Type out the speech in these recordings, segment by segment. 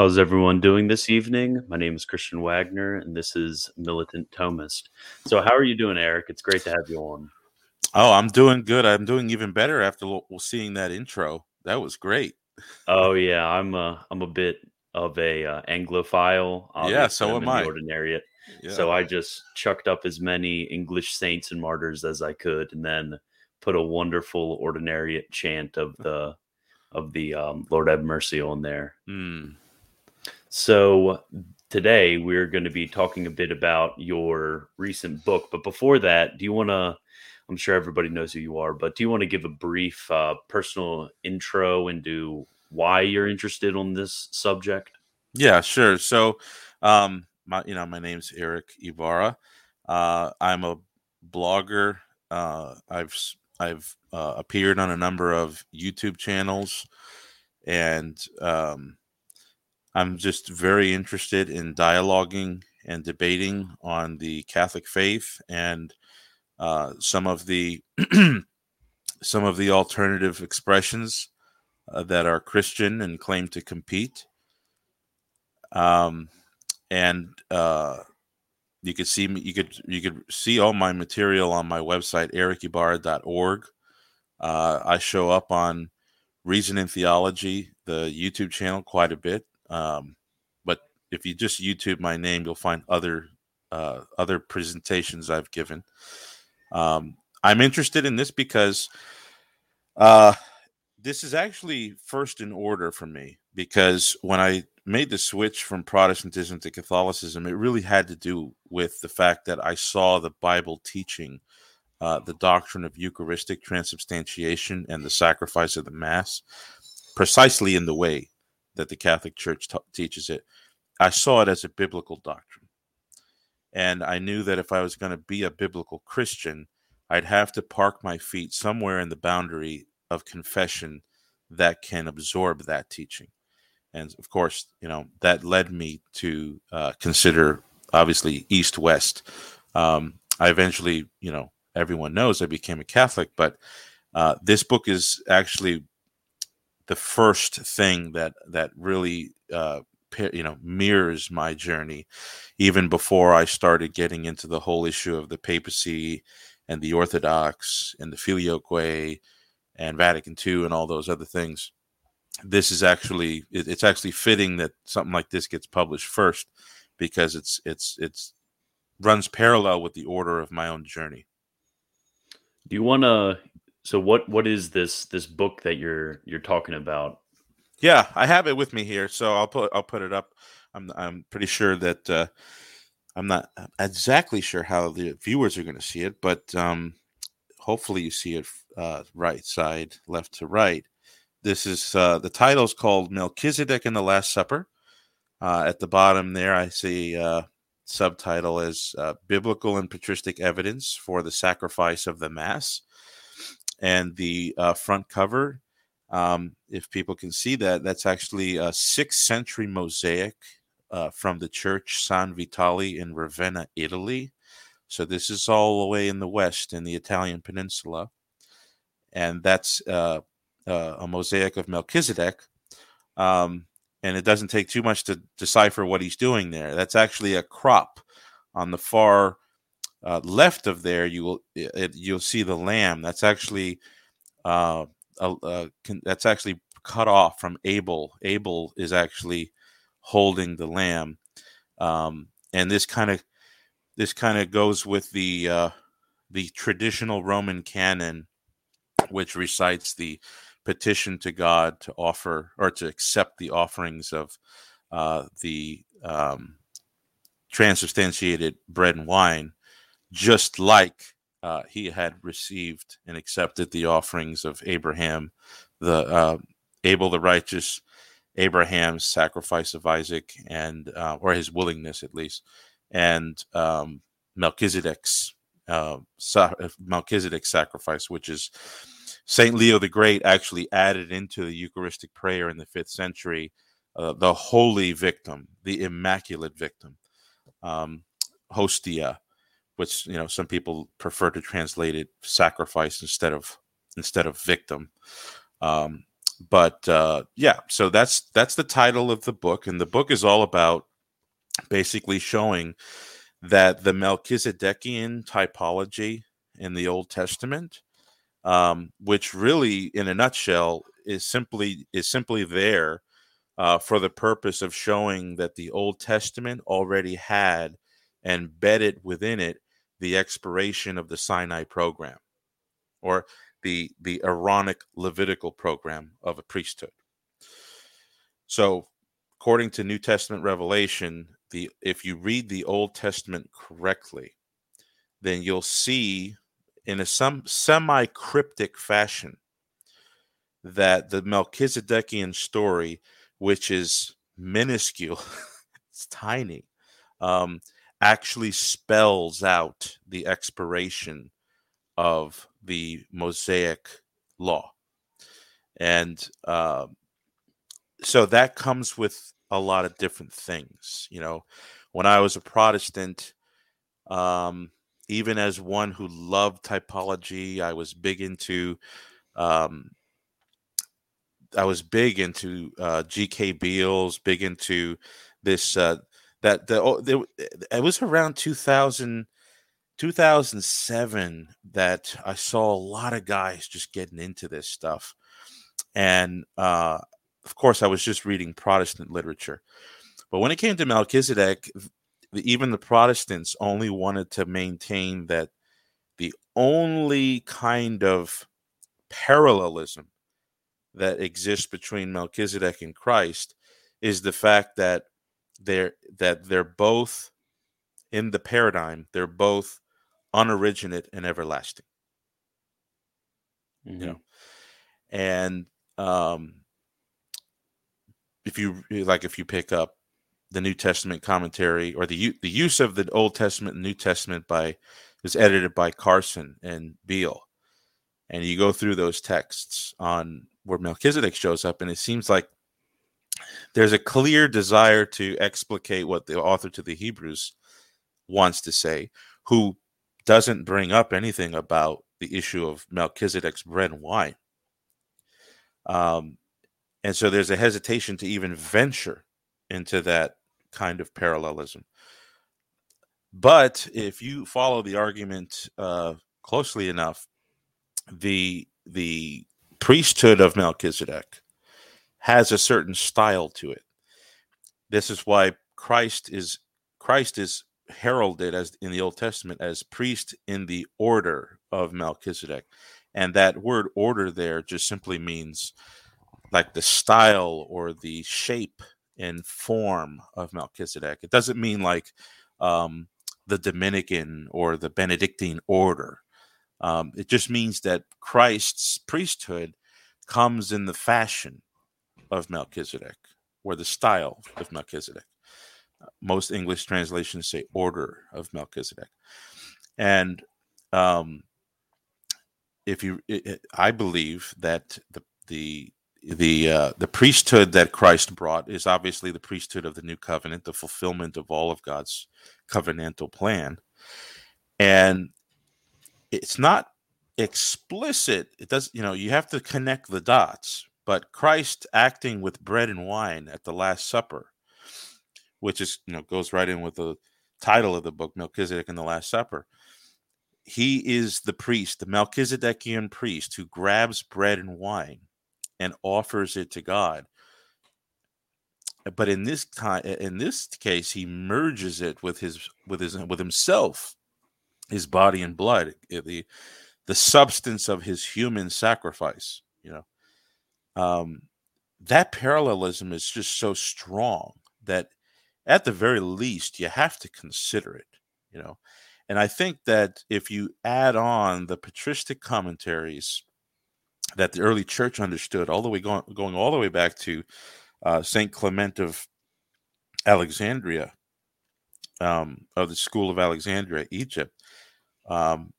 How's everyone doing this evening? My name is Christian Wagner, and this is Militant Thomist. So, how are you doing, Erick? It's great to have you on. Oh, I'm doing good. I'm doing even better after seeing that intro. That was great. Oh yeah, I'm a I'm a bit of a uh, Anglophile. Yeah, so I'm am I. Ordinariate, Yeah. so I just chucked up as many English saints and martyrs as I could, and then put a wonderful Ordinariate chant of the of the um, Lord have mercy on there. Mm. So today we're going to be talking a bit about your recent book. But before that, do you want to? I'm sure everybody knows who you are, but do you want to give a brief uh, personal intro into why you're interested on this subject? Yeah, sure. So, um, my you know my name's Erick Ybarra. Uh, I'm a blogger. Uh, I've I've uh, appeared on a number of YouTube channels, and um, I'm just very interested in dialoguing and debating on the Catholic faith and uh, some of the some of the alternative expressions uh, that are Christian and claim to compete. Um, and uh, you could see. You could you could see all my material on my website erickybarra.org. Uh, I show up on Reason and Theology, the YouTube channel, quite a bit. Um, but if you just YouTube my name, you'll find other uh, other presentations I've given. Um, I'm interested in this because uh, this is actually first in order for me because when I made the switch from Protestantism to Catholicism, it really had to do with the fact that I saw the Bible teaching uh, the doctrine of Eucharistic transubstantiation and the sacrifice of the Mass precisely in the way that the Catholic Church t- teaches it. I saw it as a biblical doctrine. And I knew that if I was going to be a biblical Christian, I'd have to park my feet somewhere in the boundary of confession that can absorb that teaching. And of course, you know, that led me to uh, consider obviously East West. Um, I eventually, you know, everyone knows I became a Catholic, but uh, this book is actually the first thing that that really uh, you know mirrors my journey even before i started getting into the whole issue of the papacy and the orthodox and the filioque and vatican ii and all those other things this is actually it's actually fitting that something like this gets published first because it's it's it's runs parallel with the order of my own journey Do you want to? So what what is this this book that you're you're talking about? Yeah, I have it with me here, so I'll put I'll put it up. I'm I'm pretty sure that uh, I'm not exactly sure how the viewers are going to see it, but um, hopefully you see it uh, right side, left to right. This is uh, the title is called Melchizedek and the Last Supper. Uh, at the bottom there, I see uh, subtitle as uh, Biblical and Patristic Evidence for the Sacrifice of the Mass, and the uh, front cover um, if people can see that, that's actually a sixth century mosaic uh, from the church San Vitale in Ravenna, Italy. So this is all the way in the west in the Italian peninsula. And that's uh, uh, a mosaic of Melchizedek. Um, and it doesn't take too much to decipher what he's doing there. That's actually a crop on the far uh, left of there. You will it, you'll see the lamb. That's actually uh, uh, uh, can, that's actually cut off from Abel. Abel is actually holding the lamb, um, and this kind of this kind of goes with the uh, the traditional Roman canon, which recites the petition to God to offer or to accept the offerings of uh, the um, transubstantiated bread and wine, just like uh, he had received and accepted the offerings of Abraham, the uh, Abel the righteous, Abraham's sacrifice of Isaac, and uh, or his willingness at least, and um, Melchizedek's uh, sa- Melchizedek's sacrifice, which is Saint Leo the Great actually added into the Eucharistic prayer in the fifth century, uh, the holy victim, the immaculate victim, um, hostia which you know some people prefer to translate it sacrifice instead of instead of victim. Um, but uh, yeah, so that's that's the title of the book, and the book is all about basically showing that the Melchizedekian typology in the Old Testament, um, which really, in a nutshell, is simply is simply there uh, for the purpose of showing that the Old Testament already had embedded within it the expiration of the Sinai program, or the the Aaronic Levitical program of a priesthood. So, according to New Testament revelation, the if you read the Old Testament correctly, then you'll see in a some semi cryptic fashion that the Melchizedekian story, which is minuscule, it's tiny, um, actually spells out the expiration of the Mosaic law. And uh, so that comes with a lot of different things. You know, when I was a Protestant, um, even as one who loved typology, I was big into. Um, I was big into uh, G.K. Beale's, big into this. Uh, that the oh, there, it was around 2000, 2007 that I saw a lot of guys just getting into this stuff, and uh, of course, I was just reading Protestant literature. But when it came to Melchizedek, even the Protestants only wanted to maintain that the only kind of parallelism that exists between Melchizedek and Christ is the fact that they're that they're both in the paradigm, they're both unoriginate and everlasting. Mm-hmm. You know, and um, if you like if you pick up the New Testament commentary or the the use of the Old Testament and New Testament by is edited by Carson and Beale, and you go through those texts on where Melchizedek shows up, and it seems like there's a clear desire to explicate what the author to the Hebrews wants to say, who doesn't bring up anything about the issue of Melchizedek's bread and wine. Um, and so there's a hesitation to even venture into that kind of parallelism. But if you follow the argument uh, closely enough, the the priesthood of Melchizedek has a certain style to it. This is why Christ is Christ is heralded as in the Old Testament as priest in the order of Melchizedek. And that word order there just simply means like the style or the shape and form of Melchizedek. It doesn't mean like um, the Dominican or the Benedictine order. Um, it just means that Christ's priesthood comes in the fashion of Melchizedek or the style of Melchizedek. Most English translations say order of Melchizedek. And um, if you, it, I believe that the the the uh, the priesthood that Christ brought is obviously the priesthood of the new covenant, the fulfillment of all of God's covenantal plan, and it's not explicit. It does, you know, you have to connect the dots. But Christ acting with bread and wine at the Last Supper, which is you know goes right in with the title of the book, Melchizedek and the Last Supper. He is the priest, the Melchizedekian priest, who grabs bread and wine and offers it to God. But in this time, in this case, he merges it with his with his with himself, his body and blood, eh, the the substance of his human sacrifice. You know, um, that parallelism is just so strong that, at the very least, you have to consider it. You know, and I think that if you add on the patristic commentaries that the early church understood all the way going, going all the way back to uh, Saint Clement of Alexandria, um, of the school of Alexandria, Egypt. Um,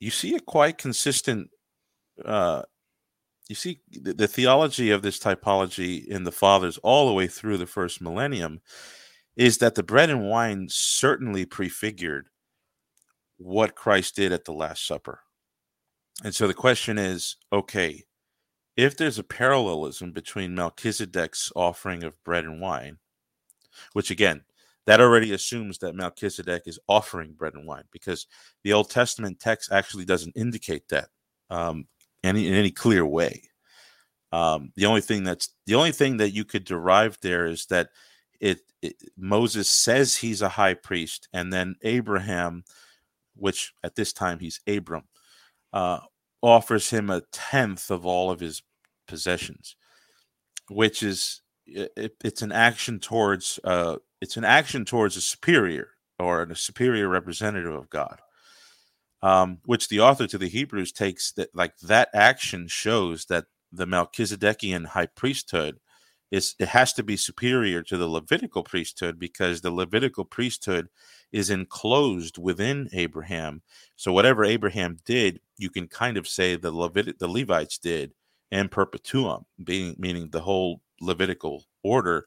you see a quite consistent. Uh, you see the, the theology of this typology in the fathers all the way through the first millennium is that the bread and wine certainly prefigured what Christ did at the Last Supper. And so the question is okay, if there's a parallelism between Melchizedek's offering of bread and wine, which again, that already assumes that Melchizedek is offering bread and wine because the Old Testament text actually doesn't indicate that um, any in any clear way. Um, the only thing that's the only thing that you could derive there is that it, it Moses says he's a high priest, and then Abraham, which at this time he's Abram, uh, offers him a tenth of all of his possessions, which is it, it's an action towards uh, it's an action towards a superior or a superior representative of God. Um, which the author to the Hebrews takes that like that action shows that the Melchizedekian high priesthood is it has to be superior to the Levitical priesthood because the Levitical priesthood is enclosed within Abraham. So whatever Abraham did, you can kind of say the Levit- the Levites did in perpetuum, being meaning the whole Levitical order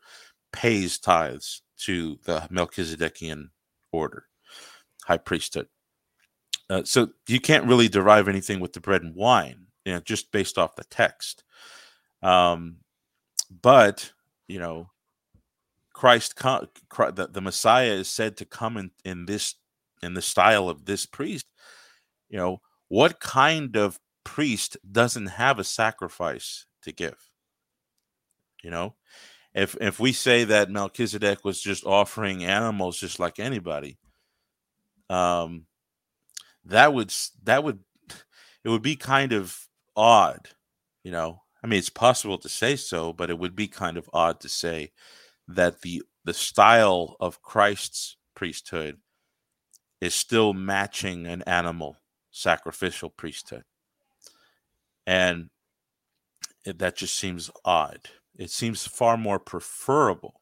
pays tithes to the Melchizedekian order, high priesthood. Uh, so you can't really derive anything with the bread and wine, you know, just based off the text. Um, but you know, Christ, the, the Messiah is said to come in, in this in the style of this priest. You know, what kind of priest doesn't have a sacrifice to give? You know, if if we say that Melchizedek was just offering animals just like anybody, um, that would that would it would be kind of odd, you know. I mean, it's possible to say so, but it would be kind of odd to say that the the style of Christ's priesthood is still matching an animal sacrificial priesthood. And it, that just seems odd. It seems far more preferable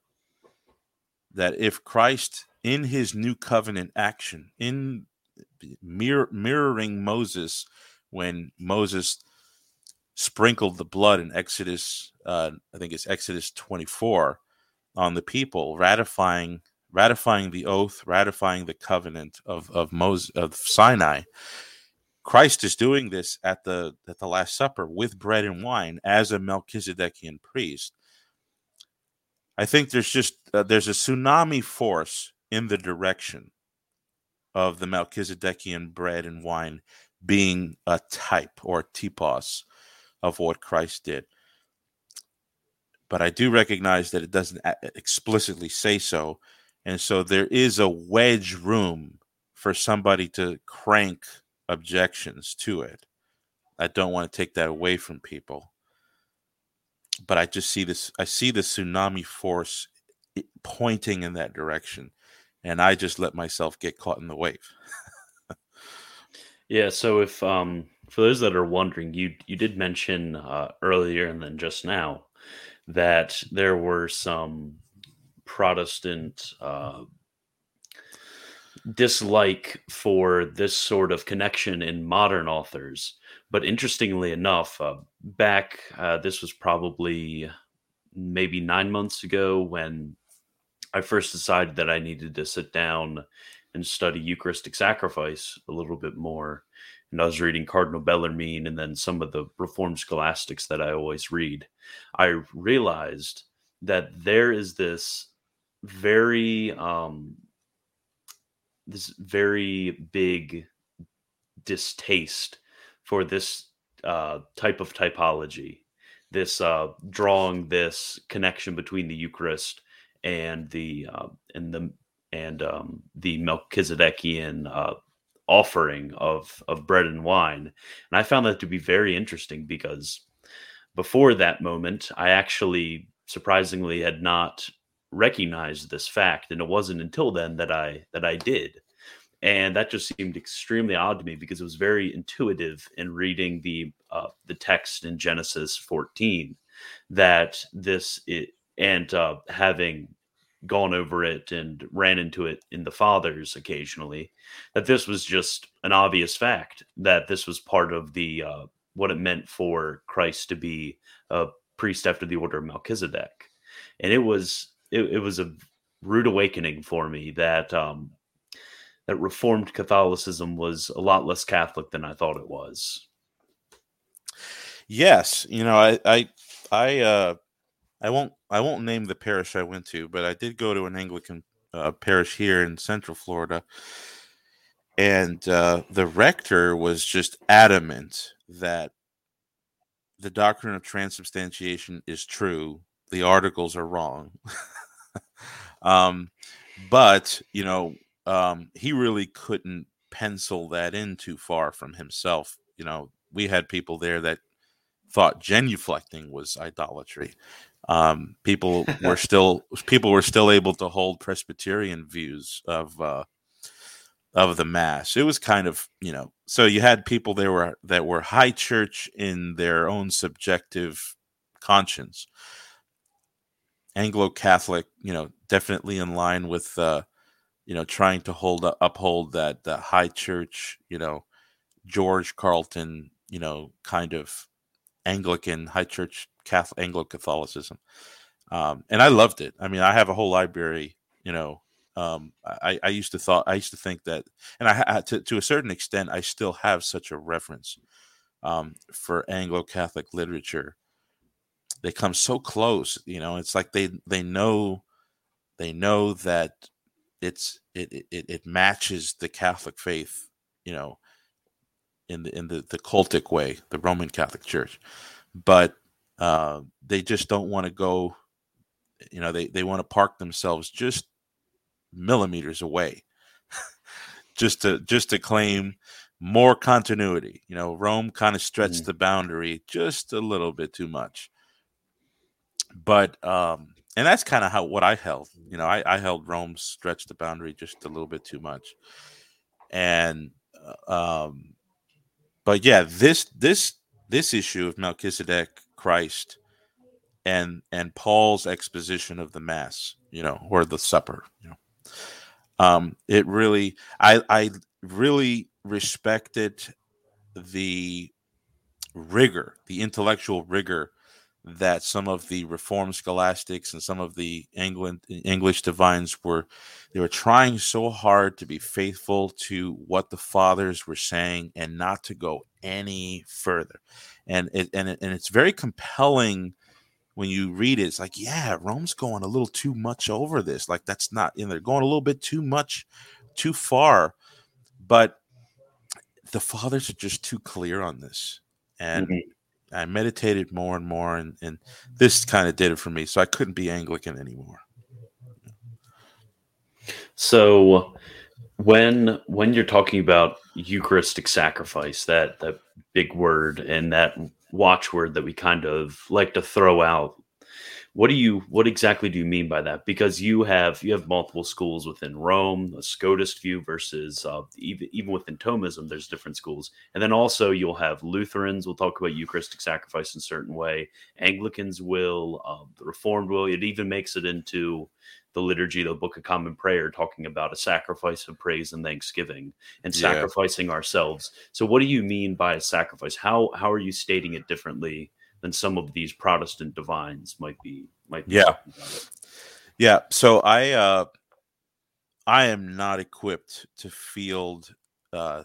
that if Christ, in his new covenant action, in mirror, mirroring Moses, when Moses sprinkled the blood in Exodus, uh, I think it's Exodus 24, on the people, ratifying ratifying the oath, ratifying the covenant of of Moses of Sinai. Christ is doing this at the at the Last Supper with bread and wine as a Melchizedekian priest. I think there's just uh, there's a tsunami force in the direction of the Melchizedekian bread and wine being a type or a typos of what Christ did. But I do recognize that it doesn't explicitly say so. And so there is a wedge room for somebody to crank objections to it. I don't want to take that away from people. But I just see this I see the tsunami force eh, pointing in that direction and I just let myself get caught in the wave. yeah, so if um for those that are wondering, you you did mention uh, earlier and then just now that there were some Protestant uh, dislike for this sort of connection in modern authors. But interestingly enough, uh, back, uh, this was probably maybe nine months ago when I first decided that I needed to sit down and study Eucharistic sacrifice a little bit more. And I was reading Cardinal Bellarmine and then some of the Reformed scholastics that I always read. I realized that there is this very um, this very big distaste for this uh, type of typology, this uh, drawing this connection between the Eucharist and the uh, and the and um, the Melchizedekian uh, offering of of bread and wine, and I found that to be very interesting because before that moment, I actually surprisingly had not recognized this fact and it wasn't until then that i that i did. And that just seemed extremely odd to me because it was very intuitive in reading the uh, the text in genesis 14 that this it, and uh, having gone over it and ran into it in the fathers occasionally that this was just an obvious fact that this was part of the uh, what it meant for christ to be a priest after the order of melchizedek and it was it, it was a rude awakening for me that um, that Reformed Catholicism was a lot less Catholic than I thought it was. Yes, you know, I, I, I, uh, I won't, I won't name the parish I went to, but I did go to an Anglican uh, parish here in Central Florida, and uh, the rector was just adamant that the doctrine of transubstantiation is true. The articles are wrong. um, but you know, um, he really couldn't pencil that in too far from himself. You know, we had people there that thought genuflecting was idolatry. Um, people were still people were still able to hold Presbyterian views of uh, of the mass. It was kind of you know so you had people there were that were high church in their own subjective conscience. Anglo Catholic, you know, definitely in line with uh, you know trying to hold uphold that the high church, you know, George Carlton, you know, kind of Anglican high church Catholic Anglo Catholicism, um, and I loved it. I mean, I have a whole library, you know. Um, I, I used to thought I used to think that, and I to to a certain extent, I still have such a reverence um, for Anglo Catholic literature. They come so close, you know. It's like they they know they know that it's it it, it matches the Catholic faith, you know, in the in the, the cultic way, the Roman Catholic Church, but uh, they just don't want to go. You know, they they want to park themselves just millimeters away, just to just to claim more continuity. You know, Rome kind of stretched mm-hmm. the boundary just a little bit too much. But um, and that's kind of how what I held. You know, I, I held Rome stretched the boundary just a little bit too much, and uh, um, but yeah, this this this issue of Melchizedek, Christ, and and Paul's exposition of the Mass, you know, or the Supper, you know, um, it really, I I really respected the rigor, the intellectual rigor that some of the Reformed scholastics and some of the England English divines were they were trying so hard to be faithful to what the fathers were saying and not to go any further. And it and it, and it's very compelling when you read it. It's like, yeah, Rome's going a little too much over this. Like that's not in there going a little bit too much, too far. But the fathers are just too clear on this. And mm-hmm I meditated more and more, and, and mm-hmm. this kind of did it for me. So I couldn't be Anglican anymore. So when when you're talking about Eucharistic sacrifice, that that big word and that watchword that we kind of like to throw out what do you what exactly do you mean by that? Because you have you have multiple schools within rome a scotist view versus uh, even, even within thomism there's different schools. And then also you'll have lutherans will talk about eucharistic sacrifice in a certain way. Anglicans will um, the reformed will. It even makes it into the liturgy the book of common prayer talking about a sacrifice of praise and thanksgiving and yeah. sacrificing ourselves. So what do you mean by a sacrifice? How how are you stating it differently than some of these Protestant divines might be might be yeah. yeah so I uh I am not equipped to field uh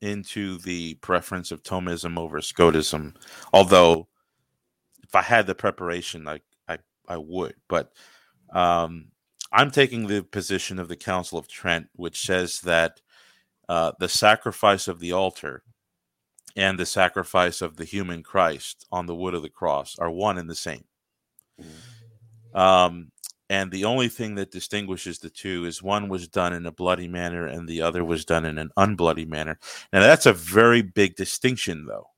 into the preference of Thomism over Scotism although if I had the preparation I I, I would but um I'm taking the position of the Council of Trent which says that uh, the sacrifice of the altar and the sacrifice of the human Christ on the wood of the cross are one and the same. Mm-hmm. Um, and the only thing that distinguishes the two is one was done in a bloody manner and the other was done in an unbloody manner. Now that's a very big distinction, though.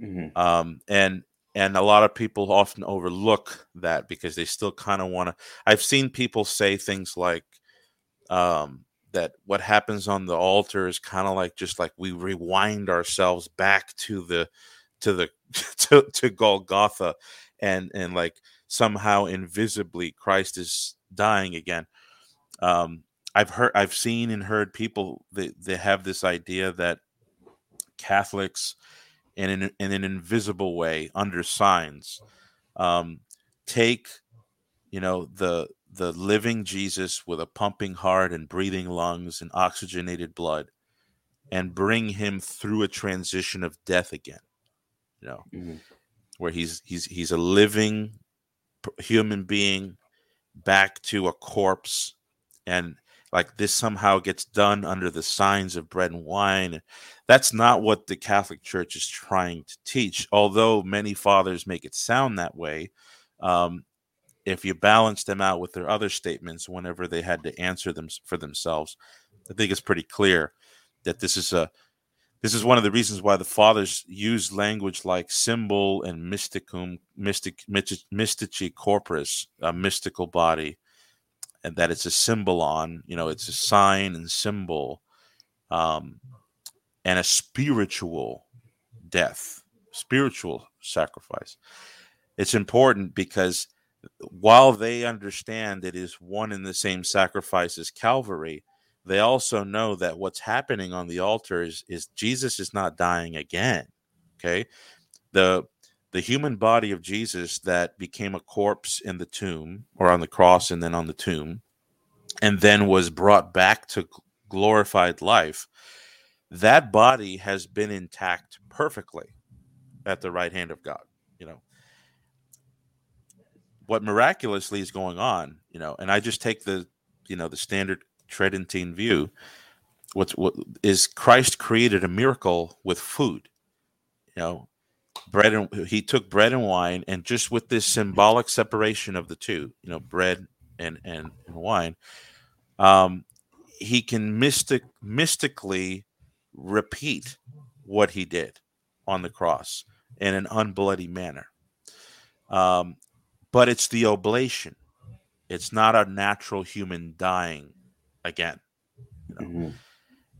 Mm-hmm. Um, and and a lot of people often overlook that because they still kind of want to. I've seen people say things like, um, that what happens on the altar is kind of like just like we rewind ourselves back to the to the to, to Golgotha and and like somehow invisibly Christ is dying again. Um, I've heard I've seen and heard people that they have this idea that Catholics in an, in an invisible way under signs um, take you know the the living Jesus with a pumping heart and breathing lungs and oxygenated blood and bring him through a transition of death again. you know, mm-hmm. where he's he's he's a living human being back to a corpse and like this somehow gets done under the signs of bread and wine. That's not what the Catholic Church is trying to teach, although many fathers make it sound that way. Um, if you balance them out with their other statements whenever they had to answer them for themselves, I think it's pretty clear that this is a this is one of the reasons why the fathers use language like symbol and mysticum, mystic, mystici corpus, a mystical body, and that it's a symbol on, you know, it's a sign and symbol, um, and a spiritual death, spiritual sacrifice. It's important because while they understand it is one and the same sacrifice as Calvary, they also know that what's happening on the altar is, is Jesus is not dying again. Okay. The the human body of Jesus that became a corpse in the tomb or on the cross and then on the tomb, and then was brought back to glorified life, that body has been intact perfectly at the right hand of God. You know, what miraculously is going on, you know, and I just take the, you know, the standard Tridentine view. What's what is Christ created a miracle with food, you know, bread and he took bread and wine, and just with this symbolic separation of the two, you know, bread and and, and wine, um, he can mystic mystically repeat what he did on the cross in an unbloody manner. Um, but it's the oblation. It's not a natural human dying again. You know? mm-hmm.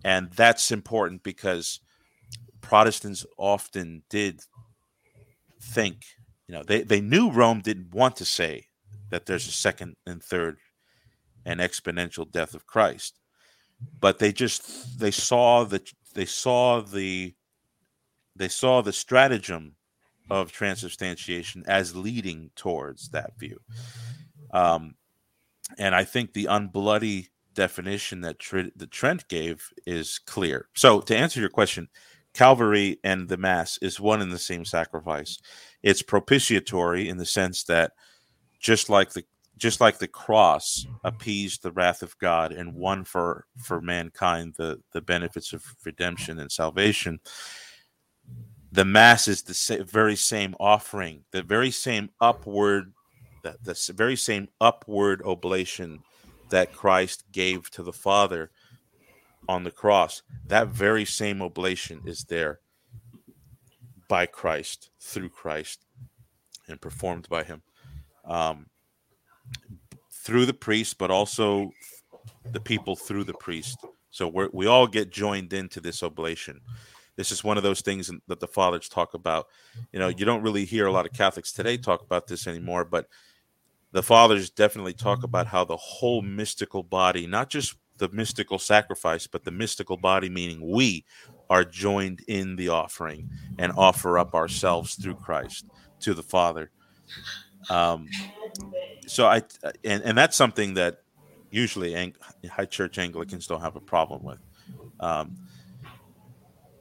And that's important because Protestants often did think, you know, they, they knew Rome didn't want to say that there's a second and third and exponential death of Christ. But they just they saw the they saw the they saw the stratagem of transubstantiation as leading towards that view. Um, and I think the unbloody definition that Tr- the Trent gave is clear. So, to answer your question, Calvary and the Mass is one and the same sacrifice. It's propitiatory in the sense that just like the just like the cross appeased the wrath of God and won for for mankind the the benefits of redemption and salvation, the mass is the sa- very same offering, the very same upward, the, the very same upward oblation that Christ gave to the Father on the cross. That very same oblation is there by Christ, through Christ, and performed by Him. Um, through the priest, but also the people through the priest. So we we all get joined into this oblation this is one of those things that the fathers talk about. You know, you don't really hear a lot of Catholics today talk about this anymore, but the fathers definitely talk about how the whole mystical body, not just the mystical sacrifice, but the mystical body, meaning we are joined in the offering and offer up ourselves through Christ to the Father. Um, so I and and that's something that usually Ang- high church Anglicans don't have a problem with. Um,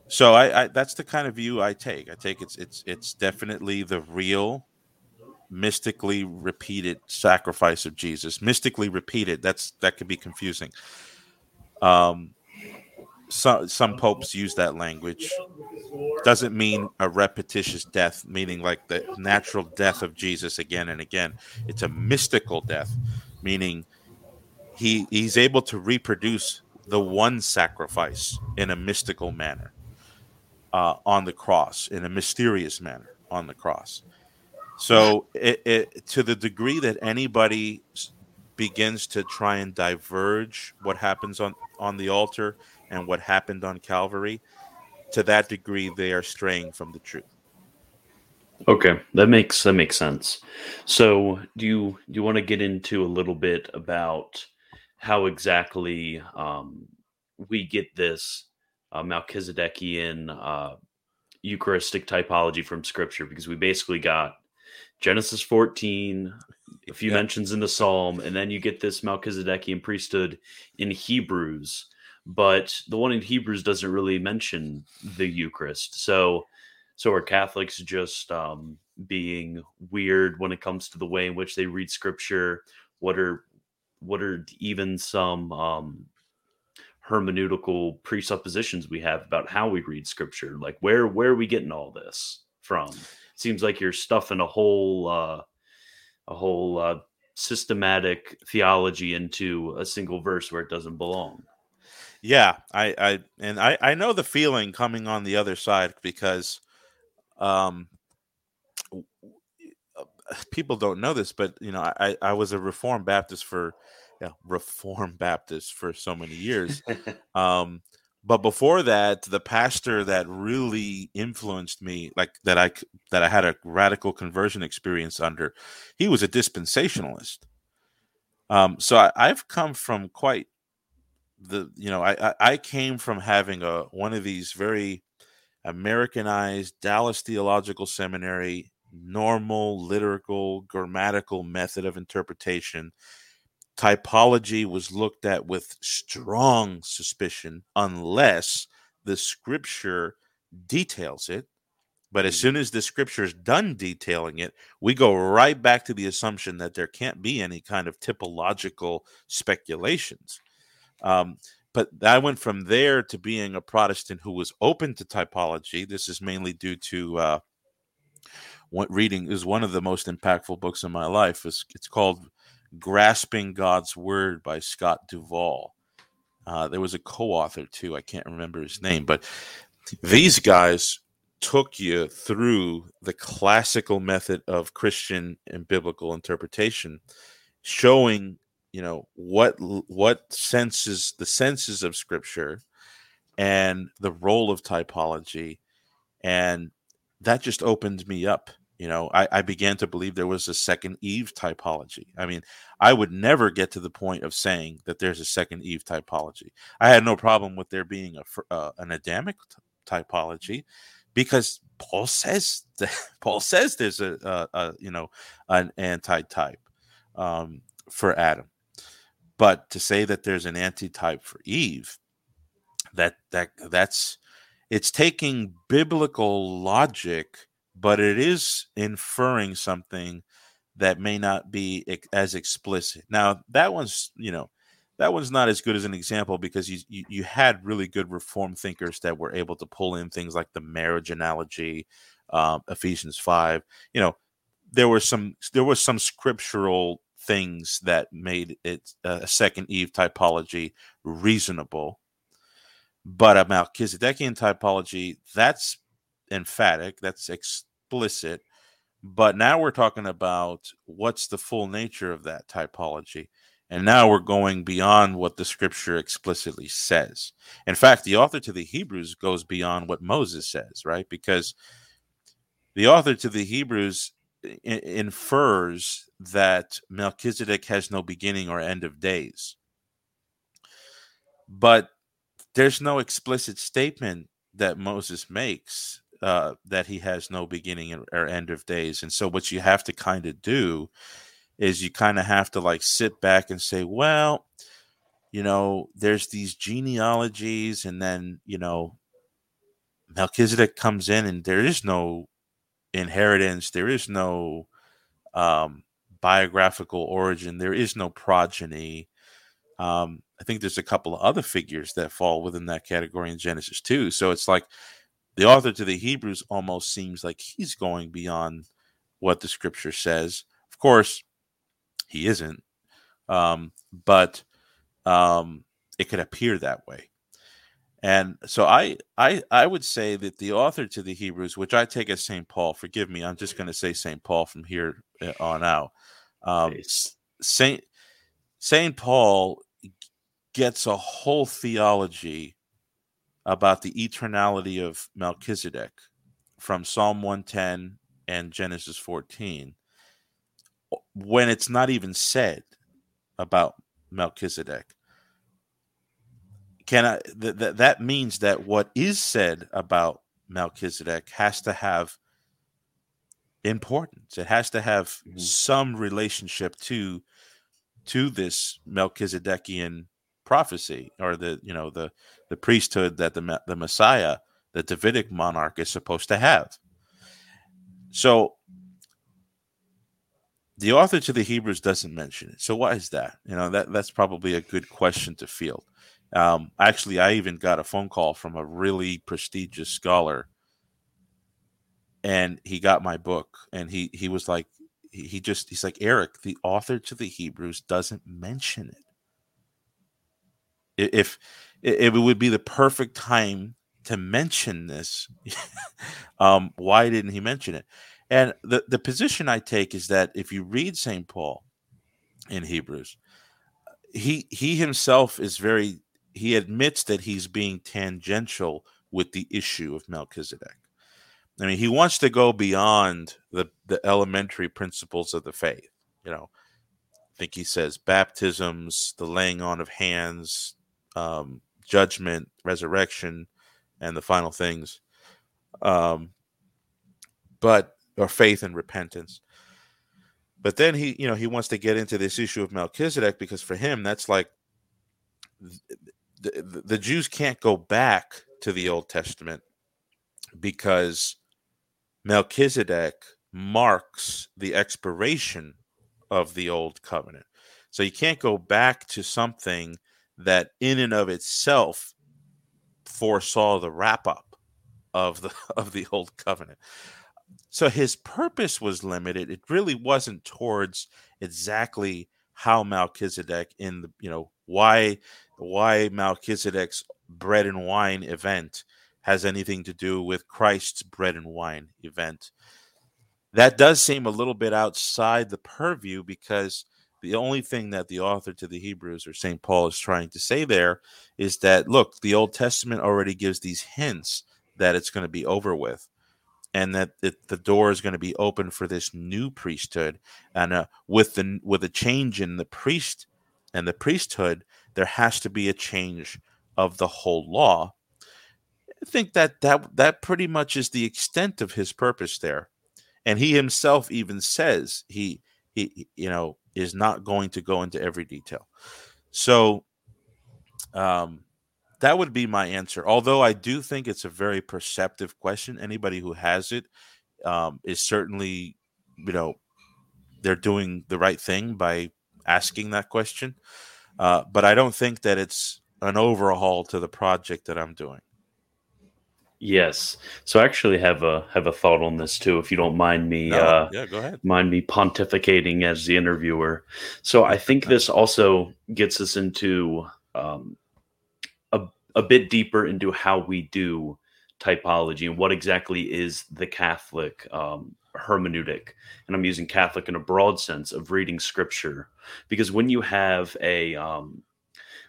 so I, I, that's the kind of view I take. I take it's it's it's definitely the real mystically repeated sacrifice of Jesus. Mystically repeated. That's that could be confusing. Um some some popes use that language. Doesn't mean a repetitious death, meaning like the natural death of Jesus again and again. It's a mystical death, meaning he he's able to reproduce the one sacrifice in a mystical manner uh, on the cross in a mysterious manner on the cross. So, it, it, to the degree that anybody begins to try and diverge what happens on, on the altar and what happened on Calvary, to that degree, they are straying from the truth. Okay, that makes that makes sense. So, do you do you want to get into a little bit about how exactly um, we get this uh, Melchizedekian uh, Eucharistic typology from Scripture because we basically got Genesis 14, a few yep. mentions in the Psalm, and then you get this Melchizedekian priesthood in Hebrews. But the one in Hebrews doesn't really mention the Eucharist. So, So are Catholics just um, being weird when it comes to the way in which they read Scripture? What are what are even some um, hermeneutical presuppositions we have about how we read Scripture? Like where where are we getting all this from? seems like you're stuffing a whole uh, a whole uh, systematic theology into a single verse where it doesn't belong. Yeah, I, I and I, I know the feeling coming on the other side because um people don't know this, but you know, I, I was a Reformed Baptist for yeah, Reformed Baptist for so many years. um, but before that, the pastor that really influenced me, like that I that I had a radical conversion experience under, he was a dispensationalist. Um, so I, I've come from quite the you know I, I came from having a one of these very Americanized Dallas Theological Seminary normal liturgical grammatical method of interpretation typology was looked at with strong suspicion unless the scripture details it but as mm. soon as the scripture is done detailing it we go right back to the assumption that there can't be any kind of typological speculations um, but I went from there to being a Protestant who was open to typology. This is mainly due to uh, what reading is one of the most impactful books in my life. It's, it's called Grasping God's Word by Scott Duvall. Uh, there was a co-author too. I can't remember his name, but these guys took you through the classical method of Christian and biblical interpretation, showing you know what what senses the senses of scripture and the role of typology and that just opened me up you know I, I, began to believe there was a second eve typology. I mean i would never get to the point of saying that there's a second eve typology. I had no problem with there being a uh, an adamic typology because paul says that paul says there's a, a, a you know an anti-type um, for adam. But to say that there's an anti-type for Eve, that that that's it's taking biblical logic, but it is inferring something that may not be as explicit. Now that one's you know that one's not as good as an example because you, you, you had really good reform thinkers that were able to pull in things like the marriage analogy, um, Ephesians five. You know, there were some there was some scriptural things that made it a second Eve typology reasonable. But a Melchizedekian typology, that's emphatic, that's explicit. But now we're talking about what's the full nature of that typology. And now we're going beyond what the scripture explicitly says. In fact, the author to the Hebrews goes beyond what Moses says, right? Because the author to the Hebrews infers that Melchizedek has no beginning or end of days. But there's no explicit statement that Moses makes uh, that he has no beginning or end of days. And so, what you have to kind of do is you kind of have to like sit back and say, well, you know, there's these genealogies, and then, you know, Melchizedek comes in and there is no inheritance. There is no um, biographical origin. There is no progeny. Um, I think there's a couple of other figures that fall within that category in Genesis too. So it's like the author to the Hebrews almost seems like he's going beyond what the scripture says. Of course, he isn't, um, but um, it could appear that way. And so I, I, I would say that the author to the Hebrews, which I take as Saint Paul, forgive me, I'm just going to say Saint Paul from here uh, on out. Um, Saint Saint Paul gets a whole theology about the eternality of Melchizedek from Psalm 110 and Genesis 14 when it's not even said about Melchizedek can I th- th- that means that what is said about Melchizedek has to have importance. It has to have mm-hmm. some relationship to to this Melchizedekian prophecy or the you know the the priesthood that the the Messiah, the Davidic monarch, is supposed to have. So the author to the Hebrews doesn't mention it. So why is that? You know, that that's probably a good question to field. Um, actually, I even got a phone call from a really prestigious scholar, and he got my book, and he he was like, he, just he's like Erick, the author to the Hebrews doesn't mention it. If it, would be the perfect time to mention this, um, why didn't he mention it? And the, the position I take is that if you read St. Paul in Hebrews, he he himself is very he admits that he's being tangential with the issue of Melchizedek. I mean, he wants to go beyond the, the elementary principles of the faith. You know, I think he says baptisms, the laying on of hands, um, judgment, resurrection, and the final things. Um, but or faith and repentance. But then he, you know, he wants to get into this issue of Melchizedek because for him, that's like the, the, the Jews can't go back to the Old Testament because Melchizedek marks the expiration of the Old Covenant. So you can't go back to something that, in and of itself, foresaw the wrap up of the of the Old Covenant. So his purpose was limited. It really wasn't towards exactly how Melchizedek in the you know why why Melchizedek's bread and wine event has anything to do with Christ's bread and wine event. That does seem a little bit outside the purview because the only thing that the author to the Hebrews or St. Paul is trying to say there is that look, the Old Testament already gives these hints that it's going to be over with and that the door is going to be open for this new priesthood and uh, with the with a change in the priest and the priesthood there has to be a change of the whole law i think that that that pretty much is the extent of his purpose there and he himself even says he he you know is not going to go into every detail so um that would be my answer. Although I do think it's a very perceptive question. Anybody who has it um, is certainly, you know, they're doing the right thing by asking that question. Uh, but I don't think that it's an overhaul to the project that I'm doing. Yes. So I actually have a have a thought on this too, if you don't mind me. No, uh, yeah, go ahead. Mind me pontificating as the interviewer. So I think this also gets us into um, a bit deeper into how we do typology and what exactly is the Catholic um, hermeneutic. And I'm using Catholic in a broad sense of reading scripture, because when you have a um,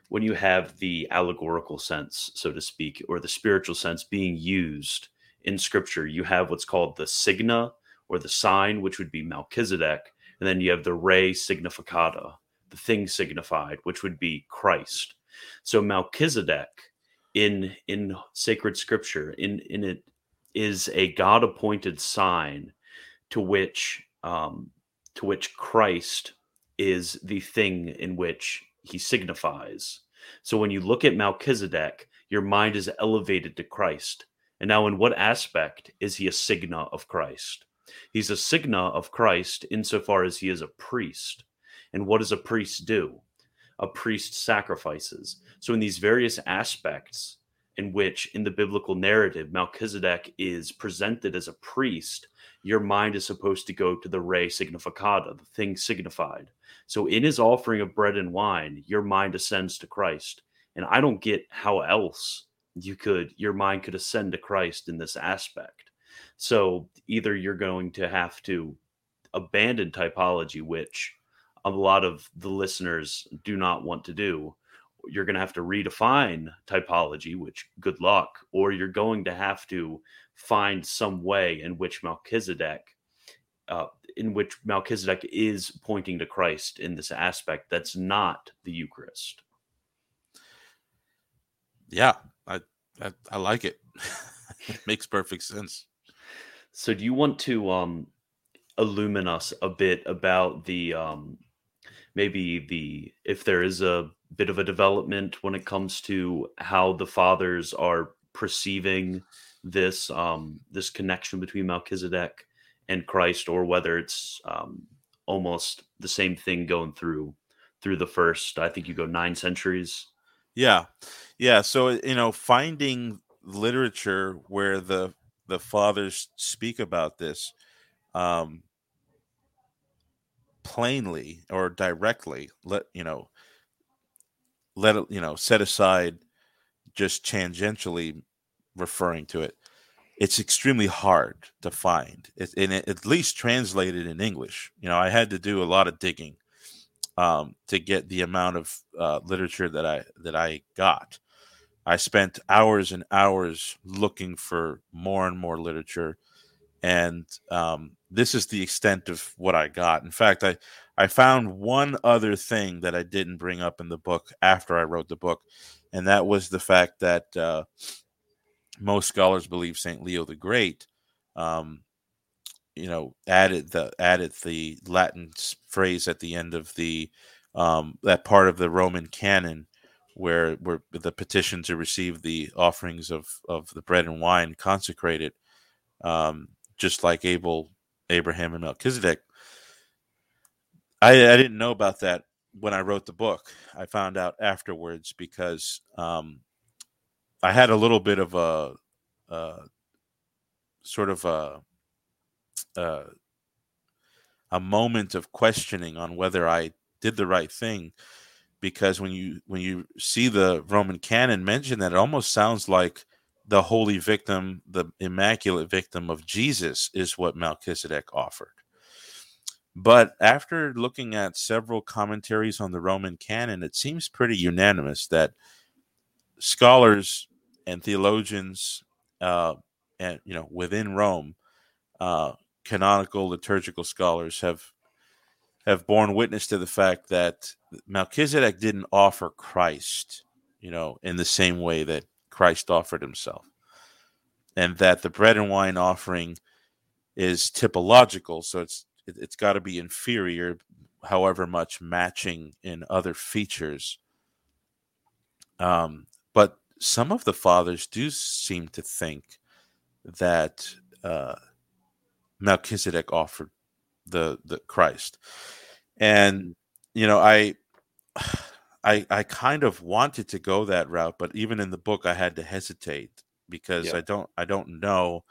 when you have the allegorical sense, so to speak, or the spiritual sense being used in scripture, you have what's called the signa or the sign, which would be Melchizedek, and then you have the re significata, the thing signified, which would be Christ. So Melchizedek in in sacred scripture in in it is a god appointed sign to which um to which christ is the thing in which he signifies. So when you look at melchizedek your mind is elevated to christ. And now in what aspect is he a signa of christ? He's a signa of christ insofar as he is a priest. And what does a priest do? A priest sacrifices. So, in these various aspects in which, in the biblical narrative, Melchizedek is presented as a priest, your mind is supposed to go to the re significata, the thing signified. So, in his offering of bread and wine, your mind ascends to Christ. And I don't get how else you could, your mind could ascend to Christ in this aspect. So, either you're going to have to abandon typology, which a lot of the listeners do not want to do. You're going to have to redefine typology, which good luck, or you're going to have to find some way in which Melchizedek, uh, in which Melchizedek is pointing to Christ in this aspect that's not the Eucharist. Yeah, I I, I like it. it makes perfect sense. So, do you want to um, illumine us a bit about the um, maybe the if there is a bit of a development when it comes to how the fathers are perceiving this um this connection between Melchizedek and Christ, or whether it's um, almost the same thing going through through the first. I think you go nine centuries. Yeah, yeah. So you know, finding literature where the the fathers speak about this um, plainly or directly, let you know, let it you know, set aside just tangentially referring to it it's extremely hard to find. It, and it, at least translated in english. You know i had to do a lot of digging um, to get the amount of uh, literature that i that i got. I spent hours and hours looking for more and more literature and um, this is the extent of what i got. In fact i i found one other thing that i didn't bring up in the book after i wrote the book and that was the fact that uh, most scholars believe Saint Leo the Great, um, you know, added the added the Latin phrase at the end of the um, that part of the Roman canon where where the petition to receive the offerings of of the bread and wine consecrated, um, just like Abel, Abraham, and Melchizedek. I, I didn't know about that when I wrote the book. I found out afterwards because um, I had a little bit of a, a sort of a, a, a moment of questioning on whether I did the right thing because when you when you see the Roman canon mention that it almost sounds like the holy victim, the immaculate victim of Jesus is what Melchizedek offered. But after looking at several commentaries on the Roman canon, it seems pretty unanimous that scholars and theologians, uh, and you know, within Rome, uh, canonical liturgical scholars have have borne witness to the fact that Melchizedek didn't offer Christ, you know, in the same way that Christ offered himself, and that the bread and wine offering is typological, so it's it, has got to be inferior, however much matching in other features. Um, but some of the fathers do seem to think that uh, Melchizedek offered the the Christ, and you know, I, I, I kind of wanted to go that route, but even in the book, I had to hesitate because I don't I don't know.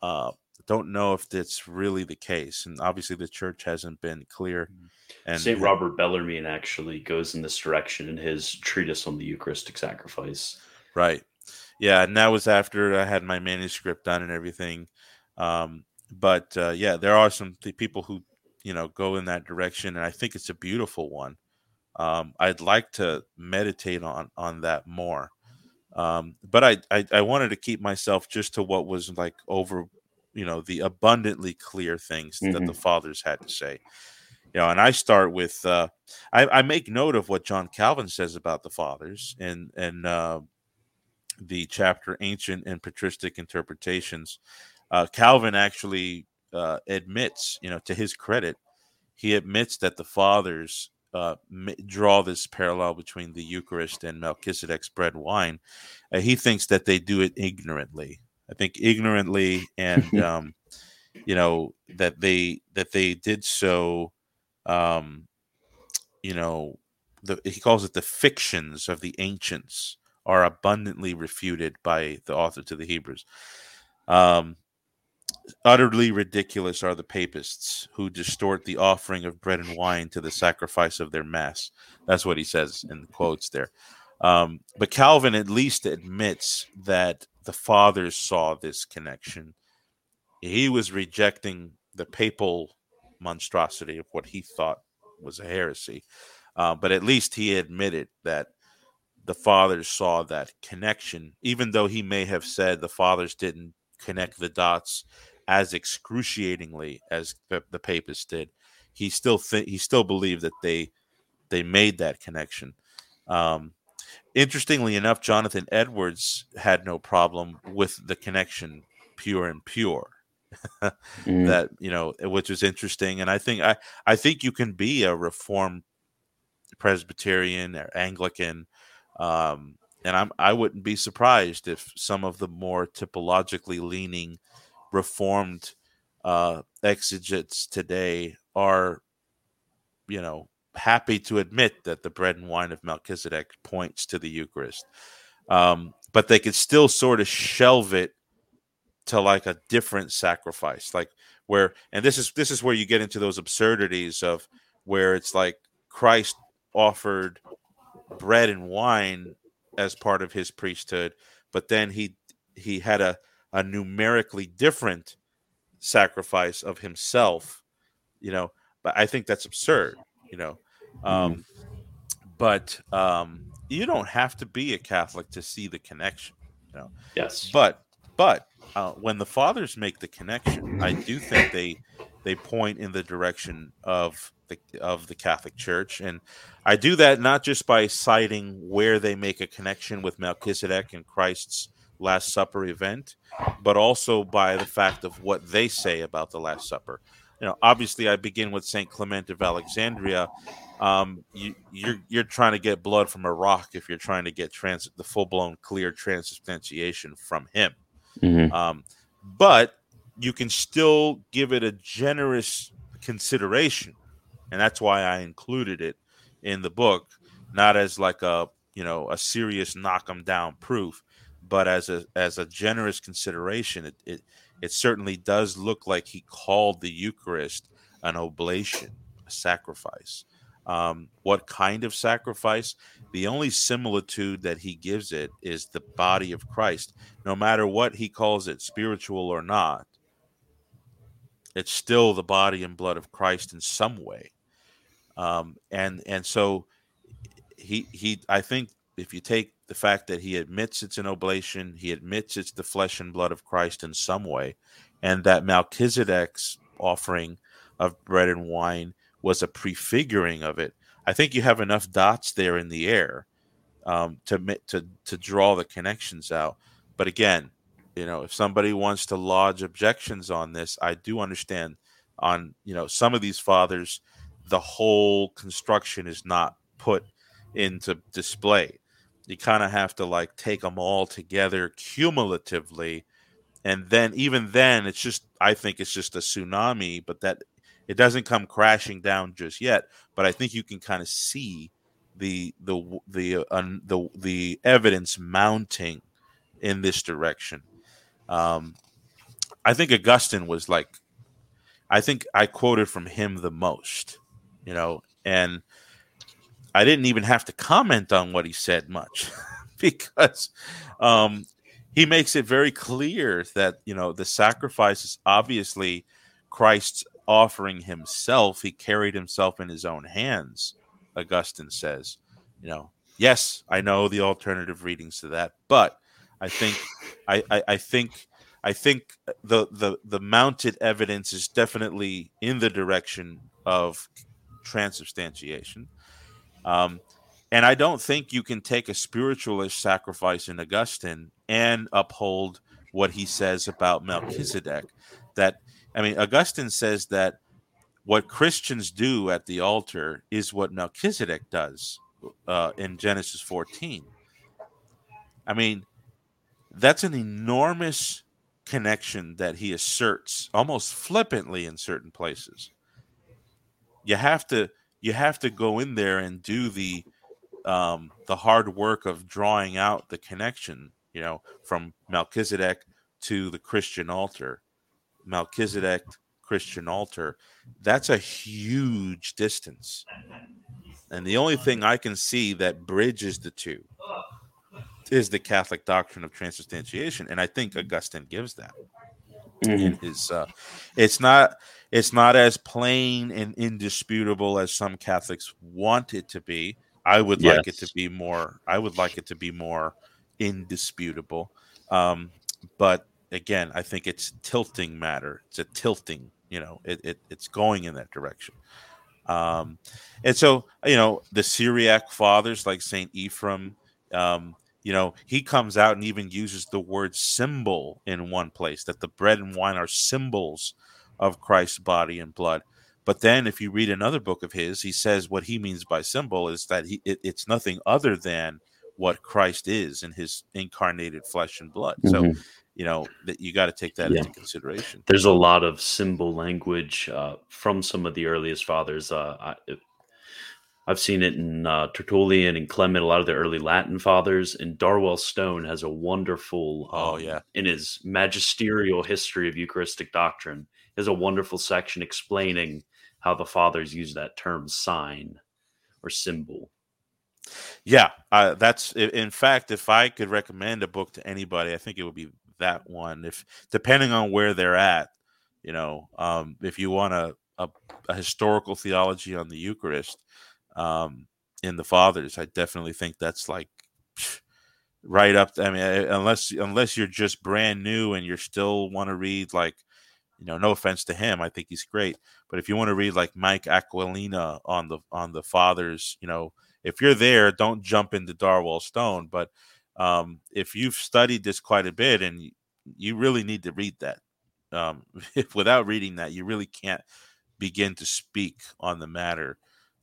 Uh, don't know if that's really the case, and obviously the church hasn't been clear. Mm-hmm. And Saint Robert Bellarmine actually goes in this direction in his treatise on the Eucharistic sacrifice. Right. Yeah, and that was after I had my manuscript done and everything. Um, but uh, yeah, there are some th- people who you know go in that direction, and I think it's a beautiful one. Um, I'd like to meditate on on that more. Um, but I, I, I wanted to keep myself just to what was like over you know the abundantly clear things mm-hmm. that the mm-hmm. fathers had to say you know and i start with uh i, I make note of what john calvin says about the fathers and and uh the chapter ancient and patristic interpretations uh calvin actually uh admits you know to his credit he admits that the fathers uh, draw this parallel between the Eucharist and Melchizedek's bread and wine. Uh, he thinks that they do it ignorantly, I think ignorantly, and um, you know that they that they did so. Um, you know, the, he calls it the fictions of the ancients are abundantly refuted by the author to the Hebrews. Um, utterly ridiculous are the papists who distort the offering of bread and wine to the sacrifice of their mass. That's what he says in the quotes there. Um, but Calvin at least admits that the fathers saw this connection. He was rejecting the papal monstrosity of what he thought was a heresy. Uh, but at least he admitted that the fathers saw that connection, even though he may have said the fathers didn't connect the dots as excruciatingly as the, the papists did. He still th- he still believed that they they made that connection. Um, interestingly enough, Jonathan Edwards had no problem with the connection pure and pure. mm. That you know, which was interesting, and I think I I think you can be a Reformed Presbyterian or Anglican, um, and I'm I wouldn't be surprised if some of the more typologically leaning Reformed uh, exegetes today are, you know, happy to admit that the bread and wine of Melchizedek points to the Eucharist, um, but they could still sort of shelve it to like a different sacrifice, like where, and this is this is where you get into those absurdities of where it's like Christ offered bread and wine as part of his priesthood, but then he he had a, a numerically different sacrifice of himself, you know. But I think that's absurd, you know. Um, mm. But um, you don't have to be a Catholic to see the connection, you know. Yes. But but uh, when the fathers make the connection, I do think they they point in the direction of the of the Catholic Church, and I do that not just by citing where they make a connection with Melchizedek and Christ's Last Supper event, but also by the fact of what they say about the Last Supper. You know, obviously, I begin with Saint Clement of Alexandria. Um, you, you're you're trying to get blood from a rock if you're trying to get trans the full blown clear transubstantiation from him. Mm-hmm. Um, but you can still give it a generous consideration, and that's why I included it in the book, not as like a you know a serious knock 'em down proof, but as a as a generous consideration, it, it it certainly does look like he called the Eucharist an oblation, a sacrifice. Um, what kind of sacrifice? The only similitude that he gives it is the body of Christ. No matter what he calls it, spiritual or not, it's still the body and blood of Christ in some way. Um, and and so he he I think if you take the fact that he admits it's an oblation, he admits it's the flesh and blood of Christ in some way, and that Melchizedek's offering of bread and wine was a prefiguring of it. I think you have enough dots there in the air um, to to to draw the connections out. But again, you know, if somebody wants to lodge objections on this, I do understand. On you know, some of these fathers, the whole construction is not put into display you kind of have to like take them all together cumulatively and then even then it's just i think it's just a tsunami but that it doesn't come crashing down just yet but i think you can kind of see the the the uh, the the evidence mounting in this direction. Um i think augustine was like i think i quoted from him the most you know and I didn't even have to comment on what he said much because um, he makes it very clear that you know the sacrifice is obviously Christ's offering himself. He carried himself in his own hands. Augustine says, you know, yes, I know the alternative readings to that, but I think I, I, I think I think the, the the mounted evidence is definitely in the direction of transubstantiation. Um, and I don't think you can take a spiritualist sacrifice in Augustine and uphold what he says about Melchizedek. That, I mean, Augustine says that what Christians do at the altar is what Melchizedek does uh, in Genesis 14. I mean, that's an enormous connection that he asserts almost flippantly in certain places. You have to you have to go in there and do the um, the hard work of drawing out the connection, you know, from Melchizedek to the Christian altar. Melchizedek Christian altar, that's a huge distance. And the only thing I can see that bridges the two is the Catholic doctrine of transubstantiation. And I think Augustine gives that. Mm-hmm. It is uh, it's not it's not as plain and indisputable as some Catholics want it to be. I would yes. like it to be more. I would like it to be more indisputable. Um, but again, I think it's tilting matter. It's a tilting. You know, it, it it's going in that direction. Um, and so you know the Syriac fathers like Saint Ephraim. Um, you know, he comes out and even uses the word symbol in one place that the bread and wine are symbols of Christ's body and blood. But then, if you read another book of his, he says what he means by symbol is that he, it, it's nothing other than what Christ is in his incarnated flesh and blood. So, Mhm. you know, that you got to take that Yeah. into consideration. There's a lot of symbol language uh, from some of the earliest fathers. Uh, I, I've seen it in uh, Tertullian and Clement, a lot of the early Latin fathers, and Darwell Stone has a wonderful. Oh, um, yeah. in his magisterial history of Eucharistic doctrine, has a wonderful section explaining how the fathers use that term sign or symbol. Yeah, uh, that's in fact, if I could recommend a book to anybody, I think it would be that one. If depending on where they're at, you know, um, if you want a, a a historical theology on the Eucharist um, in the Fathers, I definitely think that's like right up. I mean, unless unless you're just brand new and you're still want to read like, you know, no offense to him, I think he's great, but if you want to read like Mike Aquilina on the on the Fathers, you know if you're there, don't jump into Darwell Stone. But um, if you've studied this quite a bit, and you, really need to read that, um, if without reading that, you really can't begin to speak on the matter.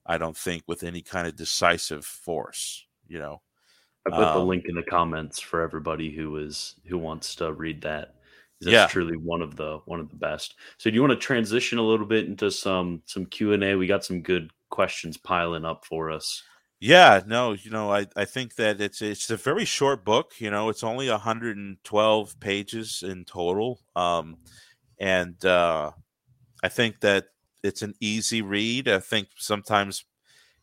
I don't think with any kind of decisive force. You know, I put the Um, link in the comments for everybody who is who wants to read that. That's Yeah. truly one of the one of the best. So do you want to transition a little bit into some some Q and A? We got some good questions piling up for us. Yeah, no, you know, I, I think that it's it's a very short book. You know, it's only 112 pages in total, um, and uh, I think that it's an easy read. I think sometimes,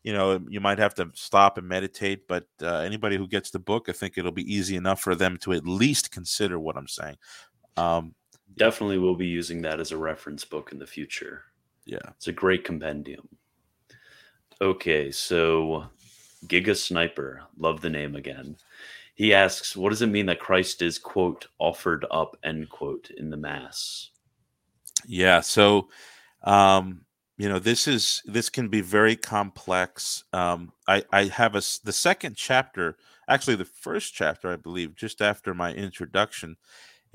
you know, you might have to stop and meditate, but uh, anybody who gets the book, I think it'll be easy enough for them to at least consider what I'm saying. Um, Definitely will be using that as a reference book in the future. yeah, It's a great compendium. Okay, so Giga Sniper, love the name again. He asks, what does it mean that Christ is, quote, offered up, end quote, in the Mass? Yeah. So, um, you know, this is this can be very complex. Um, I I have a, the second chapter, actually the first chapter, I believe, just after my introduction,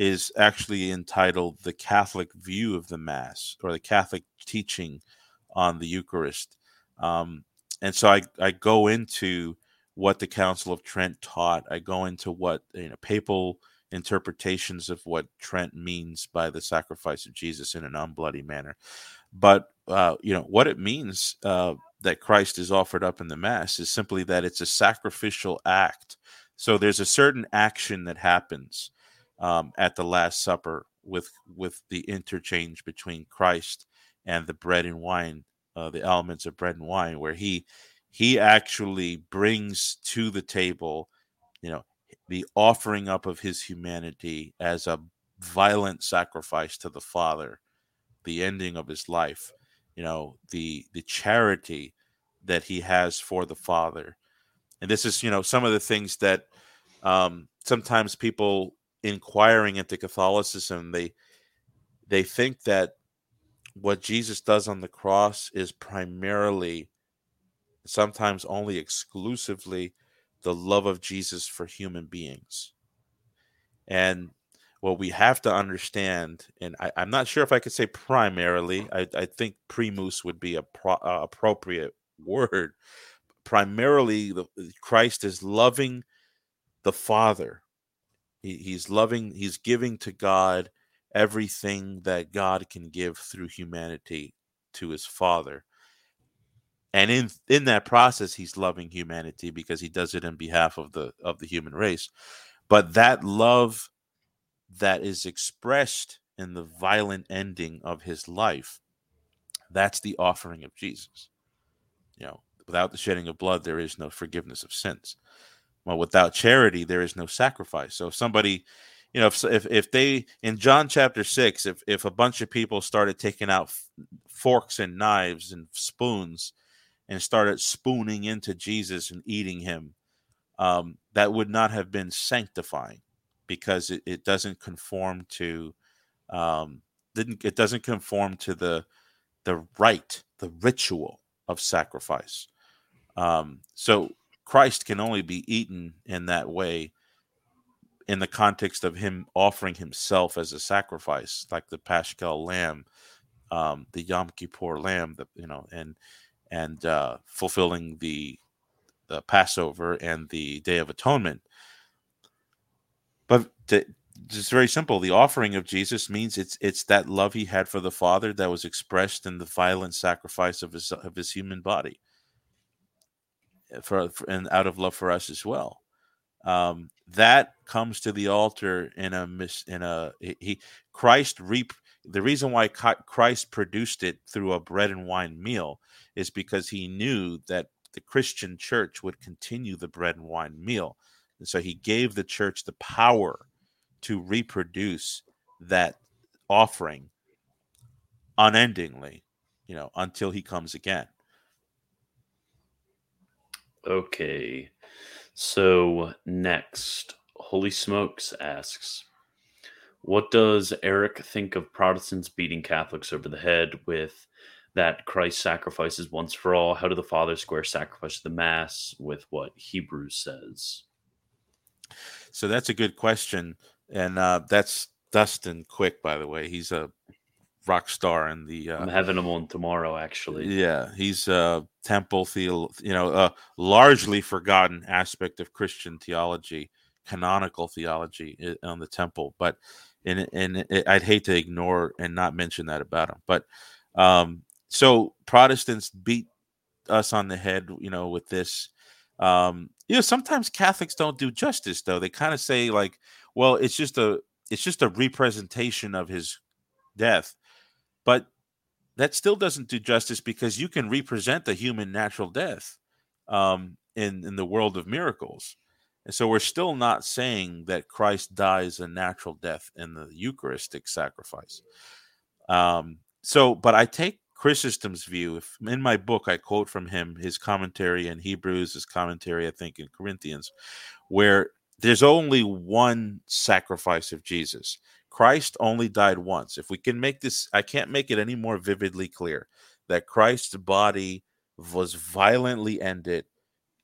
is actually entitled "The Catholic View of the Mass" or the Catholic teaching on the Eucharist. Um, and so I I go into what the Council of Trent taught. I go into what you know papal interpretations of what Trent means by the sacrifice of Jesus in an unbloody manner. But uh, you know what it means uh, that Christ is offered up in the Mass is simply that it's a sacrificial act. So there's a certain action that happens um, at the Last Supper with with the interchange between Christ and the bread and wine, uh, the elements of bread and wine, where he he actually brings to the table, you know, the offering up of his humanity as a violent sacrifice to the Father, the ending of his life, you know, the the charity that he has for the Father. And this is, you know, some of the things that um, sometimes people inquiring into Catholicism, they they think that what Jesus does on the cross is primarily, sometimes only exclusively, the love of Jesus for human beings. And what we have to understand, and I, I'm not sure if I could say primarily, I, I think primus would be a pro, uh, appropriate word. Primarily, the, Christ is loving the Father. He, he's loving, he's giving to God everything that God can give through humanity to his Father. And in in that process, he's loving humanity because he does it in behalf of the of the human race. But that love that is expressed in the violent ending of his life, that's the offering of Jesus. You know, without the shedding of blood, there is no forgiveness of sins. Well, without charity, there is no sacrifice. So if somebody, you know, if if, if they in John chapter six, if if a bunch of people started taking out f- forks and knives and spoons and started spooning into Jesus and eating him, um, that would not have been sanctifying because it, it doesn't conform to um, didn't it doesn't conform to the the rite, the ritual of sacrifice. Um, so Christ can only be eaten in that way in the context of him offering himself as a sacrifice, like the Paschal lamb, um, the Yom Kippur lamb, that you know, and and uh, fulfilling the the Passover and the Day of Atonement. But to, it's very simple. The offering of Jesus means it's it's that love he had for the Father that was expressed in the violent sacrifice of his of his human body, for, for and out of love for us as well. Um, that comes to the altar in a mis in a he Christ reap the reason why Christ produced it through a bread and wine meal is because he knew that the Christian church would continue the bread and wine meal. And so he gave the church the power to reproduce that offering unendingly, you know, until he comes again. Okay. So next, Holy Smokes asks, what does Erick think of Protestants beating Catholics over the head with that Christ sacrifices once for all? How do the Father square sacrifice the Mass with what Hebrews says? So that's a good question, and uh, that's Dustin Quick, by the way. He's a rock star in the. Uh, I'm having him on tomorrow, actually. Yeah, he's a temple theo, you know, a largely forgotten aspect of Christian theology, canonical theology on the temple, but and and I'd hate to ignore and not mention that about him. But um, so Protestants beat us on the head, you know, with this. Um, you know, sometimes Catholics don't do justice though. They kind of say like, well, it's just a it's just a representation of his death. But that still doesn't do justice because you can represent the human natural death um, in in the world of miracles. And so we're still not saying that Christ dies a natural death in the Eucharistic sacrifice. Um, so, but I take Chrysostom's view. If in my book I quote from him his commentary in Hebrews, his commentary I think in Corinthians, where there's only one sacrifice of Jesus. Christ only died once. If we can make this, I can't make it any more vividly clear that Christ's body was violently ended.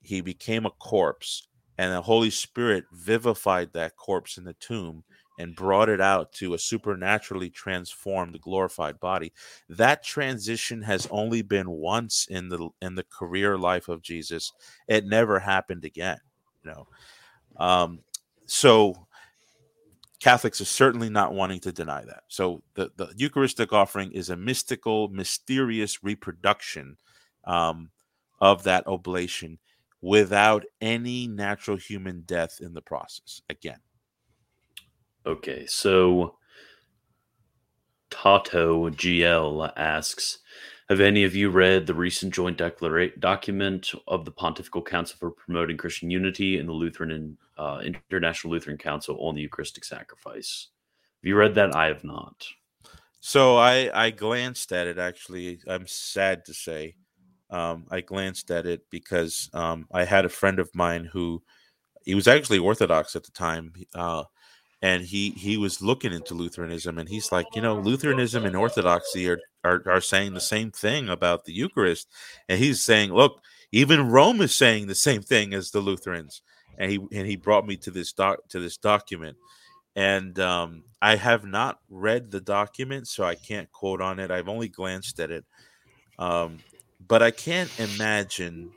He became a corpse and the Holy Spirit vivified that corpse in the tomb and brought it out to a supernaturally transformed glorified body that transition has only been once in the in the career life of Jesus it never happened again you know um so Catholics are certainly not wanting to deny that. So the, the Eucharistic offering is a mystical, mysterious reproduction um, of that oblation without any natural human death in the process again. Okay, so Tato GL asks Have any of you read the recent joint declaration document of the Pontifical Council for Promoting Christian Unity and the Lutheran and uh, International Lutheran Council on the Eucharistic Sacrifice? Have you read that? I have not. So I I glanced at it actually. I'm sad to say um, I glanced at it because um, I had a friend of mine who he was actually Orthodox at the time, uh, and he he was looking into Lutheranism, and he's like, you know, Lutheranism and Orthodoxy are, are are saying the same thing about the Eucharist, and he's saying, look, even Rome is saying the same thing as the Lutherans, and he and he brought me to this doc to this document. And um, I have not read the document, so I can't quote on it. I've only glanced at it. Um, but I can't imagine.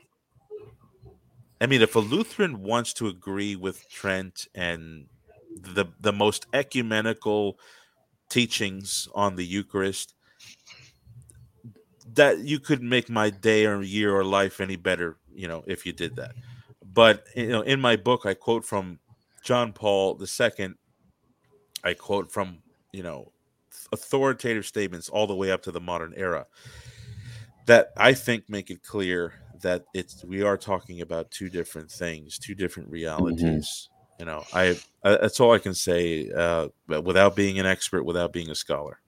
I mean, if a Lutheran wants to agree with Trent and the the most ecumenical teachings on the Eucharist, that you could make my day or year or life any better, you know, if you did that. But you know, in my book, I quote from John Paul II. I quote from you know authoritative statements all the way up to the modern era that I think make it clear that it's we are talking about two different things, two different mm-hmm. realities. You know, I, I, that's all I can say uh, without being an expert, without being a scholar.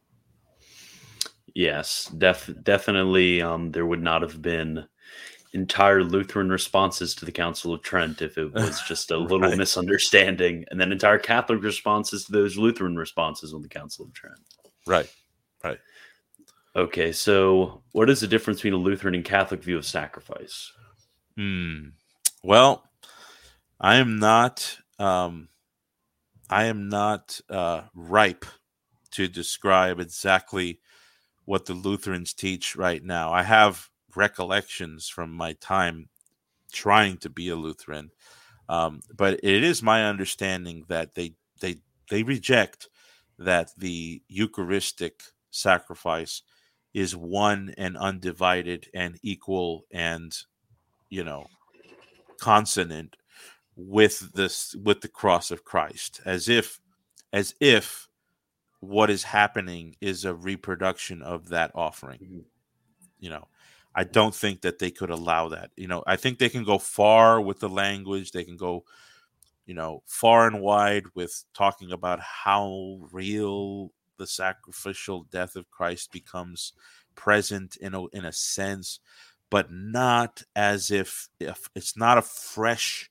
Yes, def- definitely. Um, there would not have been entire Lutheran responses to the Council of Trent if it was just a little right. misunderstanding, and then entire Catholic responses to those Lutheran responses on the Council of Trent. Right, right. Okay, so what is the difference between a Lutheran and Catholic view of sacrifice? Hmm. Well, I am not. Um, I am not uh, ripe to describe exactly what the Lutherans teach right now. I have recollections from my time trying to be a Lutheran. Um, but it is my understanding that they they they reject that the Eucharistic sacrifice is one and undivided and equal and you know consonant with this with the cross of Christ as if as if what is happening is a reproduction of that offering mm-hmm. you know i don't think that they could allow that you know i think they can go far with the language they can go you know far and wide with talking about how real the sacrificial death of Christ becomes present in a in a sense but not as if if it's not a fresh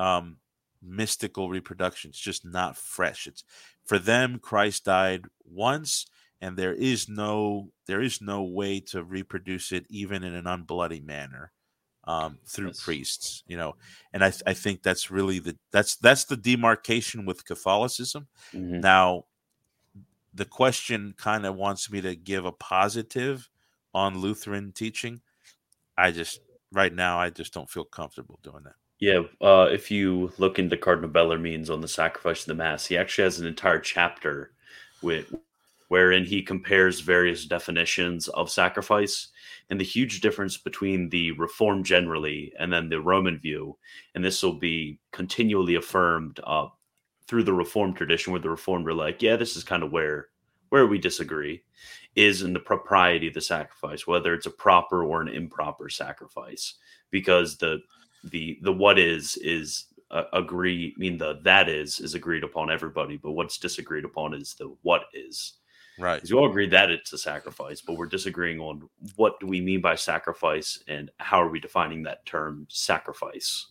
um mystical reproduction it's just not fresh. It's for them christ died once and there is no there is no way to reproduce it even in an unbloody manner um, through yes. priests you know? And I, I think that's really the that's that's the demarcation with catholicism. Mm-hmm. now the question kind of wants me to give a positive on lutheran teaching. I just right now i just don't feel comfortable doing that yeah, uh, if you look into Cardinal Bellarmine's on the sacrifice of the Mass, he actually has an entire chapter with wherein he compares various definitions of sacrifice and the huge difference between the reform generally and then the Roman view. And this will be continually affirmed uh, through the Reformed tradition, where the Reformed are like, yeah, this is kind of where where we disagree is in the propriety of the sacrifice, whether it's a proper or an improper sacrifice, because the the the what is is uh, agree I mean the that is is agreed upon everybody but what's disagreed upon is the what is. Right. Because we all agree that it's a sacrifice but we're disagreeing on what do we mean by sacrifice and how are we defining that term sacrifice?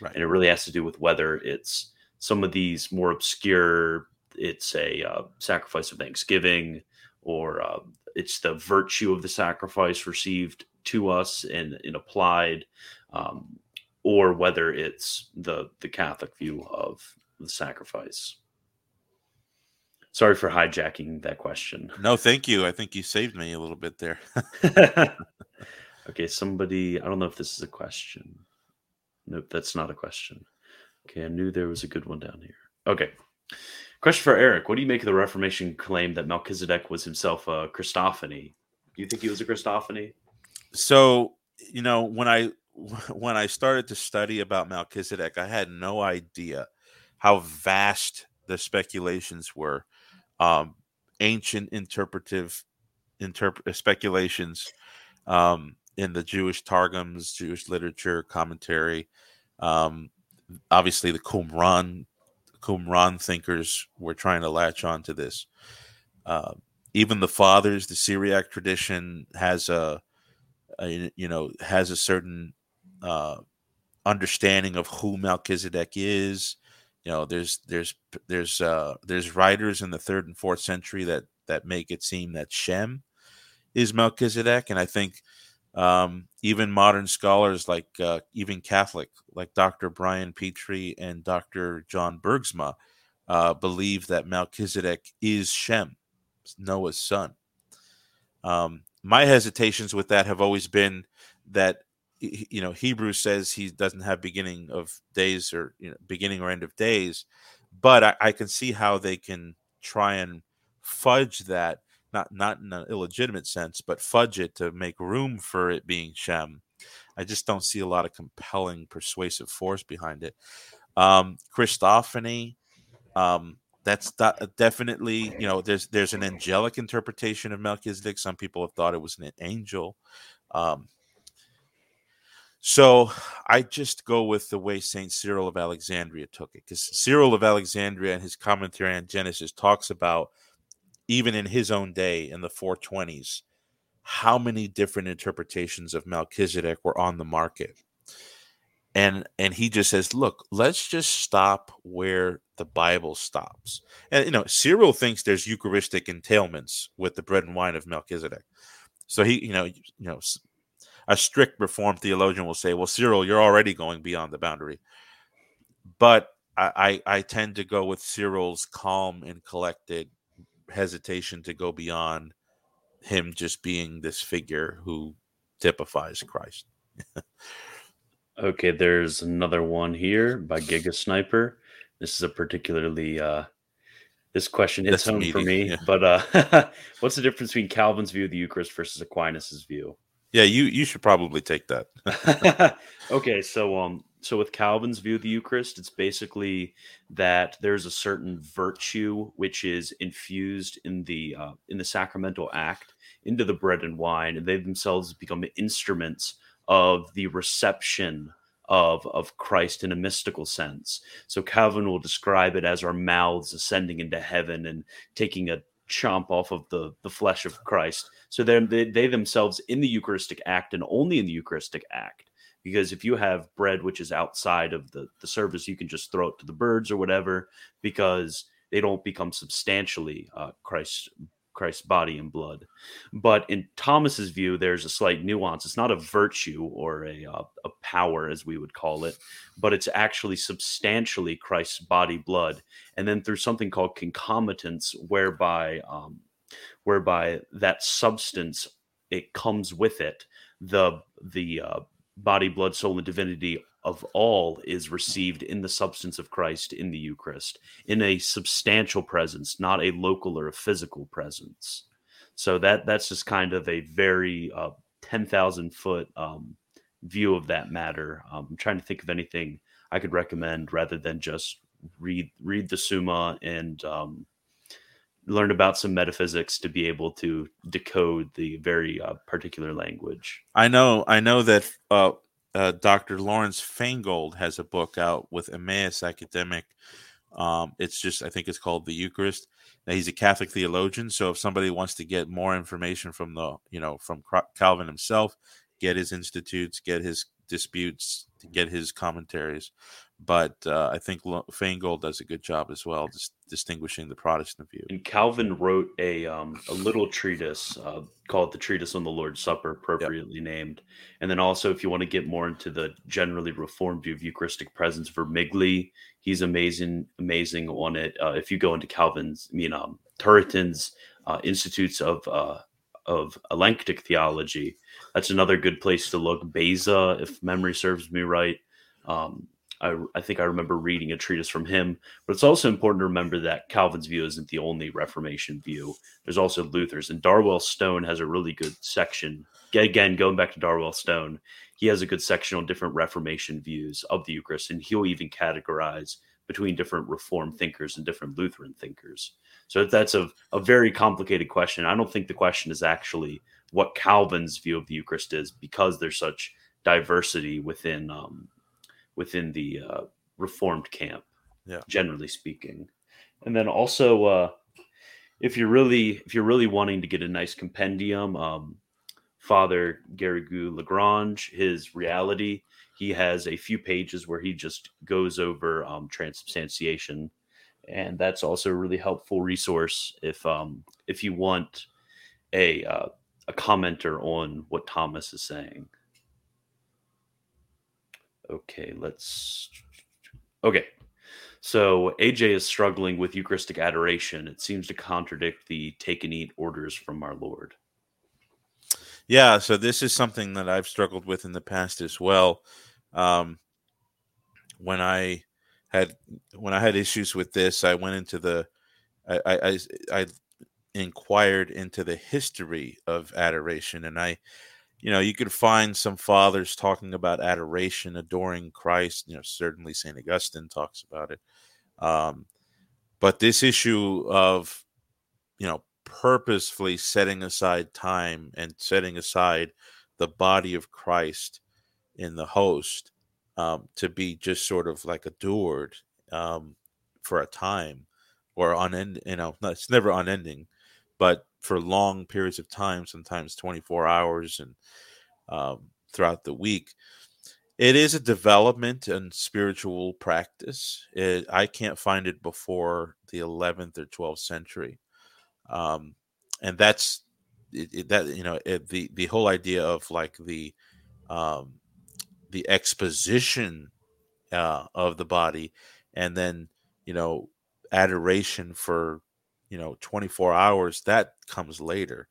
Right. And it really has to do with whether it's some of these more obscure it's a uh, sacrifice of thanksgiving or uh, it's the virtue of the sacrifice received to us and, and applied um, or whether it's the the Catholic view of the sacrifice. Sorry for hijacking that question. No, thank you. I think you saved me a little bit there. okay, somebody, I don't know if this is a question. Nope, that's not a question. Okay, I knew there was a good one down here. Okay. Question for Erick. What do you make of the Reformation claim that Melchizedek was himself a Christophany? Do you think he was a Christophany? So, you know, when I when I started to study about Melchizedek, I had no idea how vast the speculations were. Um, ancient interpretive interp- uh, speculations um, in the Jewish targums, Jewish literature, commentary. Um, obviously, the Qumran, Qumran thinkers were trying to latch on to this. Uh, even the fathers, the Syriac tradition has a, a, you know has a certain uh, understanding of who Melchizedek is. You know, there's there's there's uh, there's writers in the third and fourth century that that make it seem that Shem is Melchizedek, and I think um, even modern scholars like uh, even Catholic like Dr. Brant Pitre and Dr. John Bergsma uh, believe that Melchizedek is Shem, Noah's son. Um, my hesitations with that have always been that you know hebrew says he doesn't have beginning of days or you know beginning or end of days but I, I, can see how they can try and fudge that not not in an illegitimate sense but fudge it to make room for it being shem. I just don't see a lot of compelling persuasive force behind it. Um christophany um that's definitely you know there's there's an angelic interpretation of melchizedek. Some people have thought it was an angel. Um so I just go with the way Saint Cyril of Alexandria took it, because Cyril of Alexandria and his commentary on Genesis talks about even in his own day in the 420s how many different interpretations of Melchizedek were on the market. And and he just says, look, let's just stop where the Bible stops. And you know, Cyril thinks there's Eucharistic entailments with the bread and wine of Melchizedek. So he, you know, you know, a strict reform theologian will say, well, Cyril, you're already going beyond the boundary. But I, I, I tend to go with Cyril's calm and collected hesitation to go beyond him just being this figure who typifies Christ. Okay, there's another one here by Giga Sniper. This is a particularly uh, this question hits That's home for me. yeah. But uh, what's the difference between Calvin's view of the Eucharist versus Aquinas's view? Yeah, you you should probably take that. okay, so um, so with Calvin's view of the Eucharist, it's basically that there's a certain virtue which is infused in the uh, in the sacramental act into the bread and wine, and they themselves become instruments of the reception of of Christ in a mystical sense. So Calvin will describe it as our mouths ascending into heaven and taking a chomp off of the the flesh of Christ. So they, they themselves in the Eucharistic act and only in the Eucharistic act. Because if you have bread which is outside of the, the service, you can just throw it to the birds or whatever, because they don't become substantially uh, Christ's Christ's body and blood. But in Thomas's view, there's a slight nuance. It's not a virtue or a, uh, a power, as we would call it, but it's actually substantially Christ's body, blood, and then through something called concomitance, whereby um, whereby that substance it comes with it the the uh, body, blood, soul, and divinity of all is received in the substance of Christ in the Eucharist, in a substantial presence, not a local or a physical presence. So that that's just kind of a very uh, ten thousand foot um, view of that matter. Um, I'm trying to think of anything I could recommend rather than just read read the Summa and um, learn about some metaphysics to be able to decode the very uh, particular language. I know, I know that uh, uh, Dr. Lawrence Feingold has a book out with Emmaus Academic. Um, it's just, I think it's called The Eucharist. Now, he's a Catholic theologian, so if somebody wants to get more information from the, you know, from Calvin himself, get his institutes, get his disputes, get his commentaries. But uh, I think Feingold does a good job as well, just distinguishing the Protestant view. And Calvin wrote a um, a little treatise uh, called the Treatise on the Lord's Supper, appropriately yep. named. And then also, if you want to get more into the generally Reformed view of Eucharistic presence, Vermigli, he's amazing, amazing on it. Uh, if you go into Calvin's, I mean, um, Turretin's uh, Institutes of uh, of Elenctic theology, that's another good place to look. Beza, if memory serves me right. Um, I, I, think I remember reading a treatise from him, but it's also important to remember that Calvin's view isn't the only Reformation view. There's also Luther's, and Darwell Stone has a really good section. Again, going back to Darwell Stone, he has a good section on different Reformation views of the Eucharist, and he'll even categorize between different Reformed thinkers and different Lutheran thinkers. So that's a, a very complicated question. I don't think the question is actually what Calvin's view of the Eucharist is because there's such diversity within um, within the uh, Reformed camp, yeah. generally speaking. And then also, uh, if you're really if you're really wanting to get a nice compendium, um, Father Garrigou Lagrange, his reality, he has a few pages where he just goes over um, transubstantiation, and that's also a really helpful resource if um, if you want a uh, a commenter on what Thomas is saying. Okay, let's. Okay, so AJ is struggling with Eucharistic adoration. It seems to contradict the take and eat orders from our Lord. Yeah, so this is something that I've struggled with in the past as well. Um, when I had when I had issues with this, I went into the I I, I inquired into the history of adoration, and I you know, you could find some fathers talking about adoration, adoring Christ. You know, certainly St. Augustine talks about it. Um, but this issue of, you know, purposefully setting aside time and setting aside the body of Christ in the host um, to be just sort of like adored um, for a time or unending, you know, it's never unending, but for long periods of time, sometimes 24 hours and um, throughout the week. It is a development and spiritual practice. It, I can't find it before the 11th or 12th century, um, and that's it, it, that you know the the whole idea of like the um, the exposition uh, of the body, and then you know adoration for you know 24 hours that comes later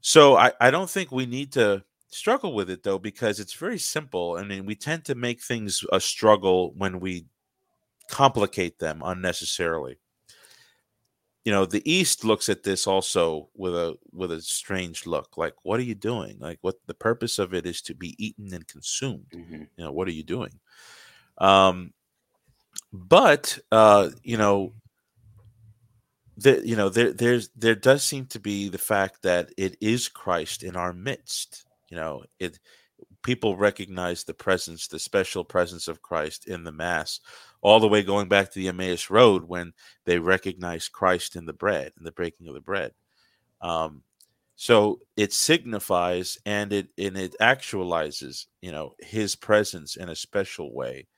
so i, I don't think we need to struggle with it though because it's very simple. I mean, we tend to make things a struggle when we complicate them unnecessarily. You know, the East looks at this also with a with a strange look. Like, what are you doing? Like, what the purpose of it is to be eaten and consumed. Mm-hmm. You know, what are you doing? Um, but uh, you know, the, you know, there there's there does seem to be the fact that it is Christ in our midst. You know, it people recognize the presence, the special presence of Christ in the Mass, all the way going back to the Emmaus Road when they recognize Christ in the bread, in the breaking of the bread. Um, so it signifies and it and it actualizes, you know, His presence in a special way.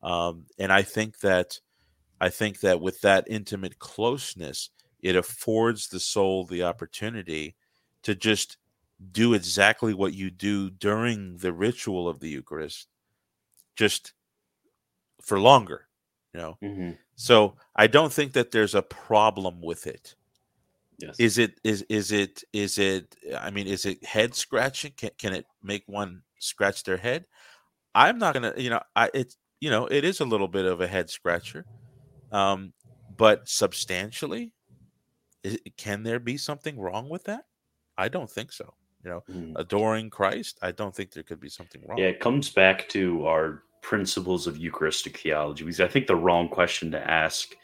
Um, and I think that I think that with that intimate closeness, it affords the soul the opportunity to just do exactly what you do during the ritual of the Eucharist, just for longer, you know. Mm-hmm. So I don't think that there's a problem with it. Yes. Is it is is it is it I mean is it head scratching? Can can it make one scratch their head? I'm not gonna you know I it's you know it is a little bit of a head scratcher, um, but substantially, is, can there be something wrong with that? I don't think so you know, mm. adoring Christ, I don't think there could be something wrong. Yeah, it comes back to our principles of Eucharistic theology because I think the wrong question to ask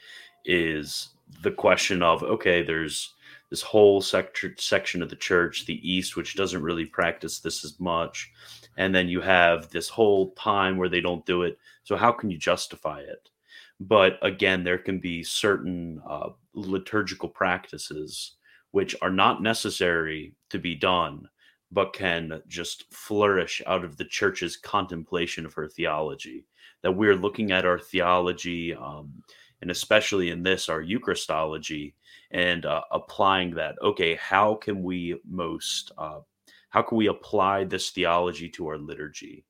is the question of okay, there's this whole sector, section of the church, the East, which doesn't really practice this as much, and then you have this whole time where they don't do it. So how can you justify it? But again, there can be certain uh, liturgical practices which are not necessary to be done, but can just flourish out of the church's contemplation of her theology. That we're looking at our theology, um, and especially in this, our Eucharistology, and uh, applying that. Okay, how can we most, uh, how can we apply this theology to our liturgy?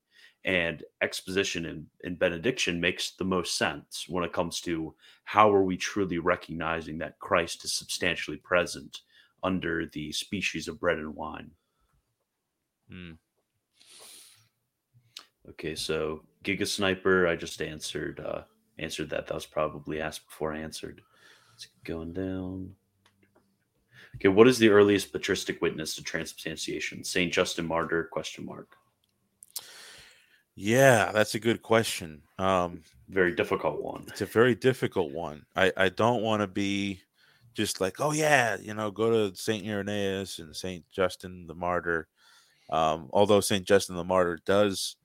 And exposition and, and, benediction makes the most sense when it comes to how are we truly recognizing that christ is substantially present under the species of bread and wine. Mm. Okay, so Giga Sniper, I just answered uh, answered that. That was probably asked before I answered. It's going down. Okay, what is the earliest patristic witness to transubstantiation? Saint Justin Martyr? Question mark. Yeah, that's a good question. Um, very difficult one. It's a very difficult one. I I don't want to be just like, oh yeah, you know, go to Saint Irenaeus and Saint Justin the Martyr. Um, although Saint Justin the Martyr does,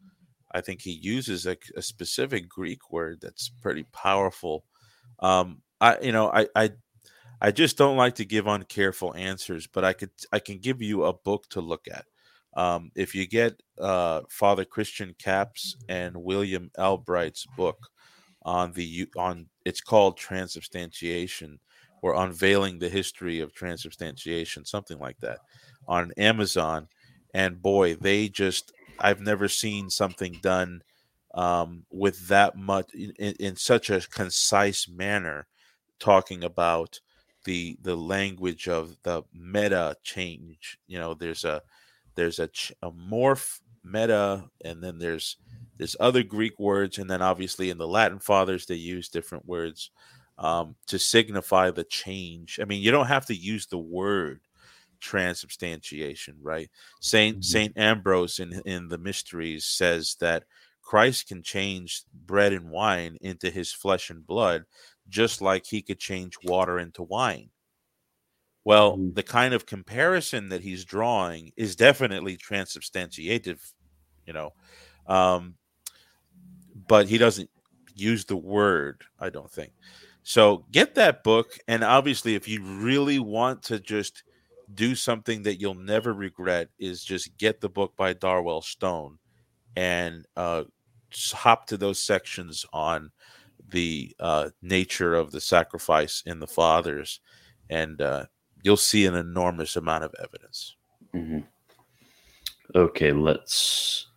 I think he uses a, a specific Greek word that's pretty powerful. Um, I, you know, I, I, I just don't like to give uncareful answers, but I could, I can give you a book to look at. Um, if you get uh, Father Christian Capps and William Albright's book on the on, it's called Transubstantiation or unveiling the history of transubstantiation, something like that, on Amazon. And boy, they just I've never seen something done um, with that much in, in, such a concise manner, talking about the the language of the meta change. You know, there's a there's a, a morph meta, and then there's there's other Greek words, and then obviously in the Latin fathers they use different words um, to signify the change. I mean, you don't have to use the word transubstantiation, right? Saint mm-hmm. Saint Ambrose in in the Mysteries says that Christ can change bread and wine into his flesh and blood, just like he could change water into wine. Well, mm-hmm. the kind of comparison that he's drawing is definitely transubstantiative, you know, um, but he doesn't use the word. I don't think. So get that book. And obviously, if you really want to just do something that you'll never regret, is just get the book by Darwell Stone and uh, hop to those sections on the uh, nature of the sacrifice in the fathers, and uh, you'll see an enormous amount of evidence. Mm-hmm. Okay, let's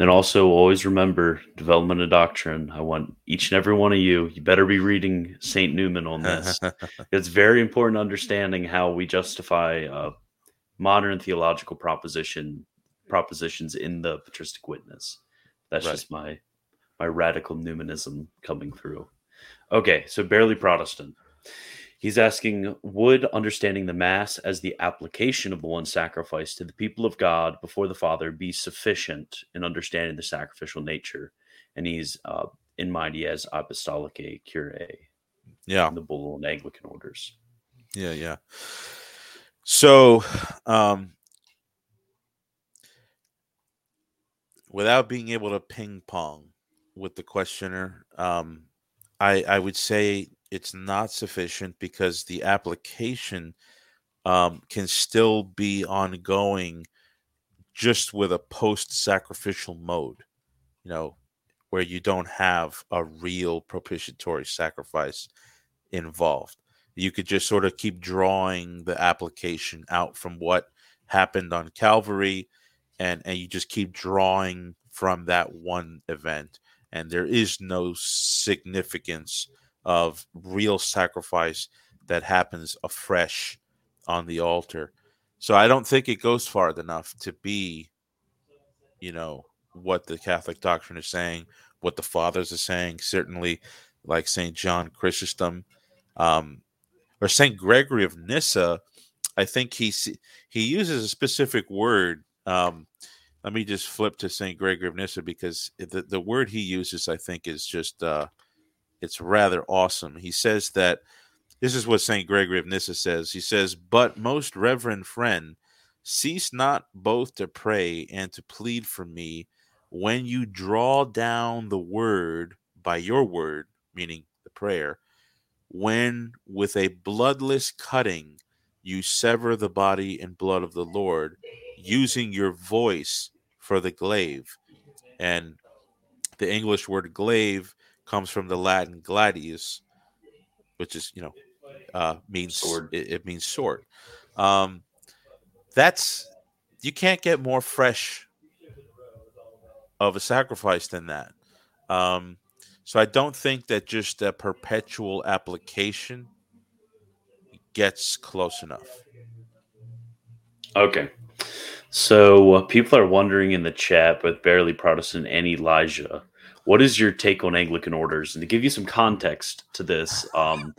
and also always remember development of doctrine. I want each and every one of you, you better be reading St. Newman on this. it's very important understanding how we justify a modern theological proposition propositions in the patristic witness. That's right. just my my radical Newmanism coming through. Okay, so barely Protestant. He's asking Would understanding the Mass as the application of the one sacrifice to the people of God before the Father be sufficient in understanding the sacrificial nature? And he's uh, in mind, he has Apostolicae Curae. Yeah. The Bull and Anglican orders. Yeah, yeah. So, um, without being able to ping pong with the questioner, um, I I would say it's not sufficient because the application um, can still be ongoing just with a post sacrificial mode, you know, where you don't have a real propitiatory sacrifice involved. You could just sort of keep drawing the application out from what happened on Calvary and and you just keep drawing from that one event and there is no significance of real sacrifice that happens afresh on the altar. So I don't think it goes far enough to be, you know, what the Catholic doctrine is saying, what the fathers are saying. Certainly, like Saint John Chrysostom, um, or Saint Gregory of Nyssa. I think he he uses a specific word. Um, let me just flip to Saint Gregory of Nyssa because the the word he uses, I think, is just uh, it's rather awesome. He says that this is what St. Gregory of Nyssa says. He says, But most reverend friend, cease not both to pray and to plead for me when you draw down the word by your word, meaning the prayer, when with a bloodless cutting you sever the body and blood of the Lord, using your voice for the glaive. And the English word glaive comes from the Latin gladius, which is you know uh, means sword. It, it means sword. Um, that's you can't get more fresh of a sacrifice than that. Um, so I don't think that just a perpetual application gets close enough. Okay. So uh, people are wondering in the chat, with barely Protestant and Elijah, what is your take on Anglican orders? And to give you some context to this, um,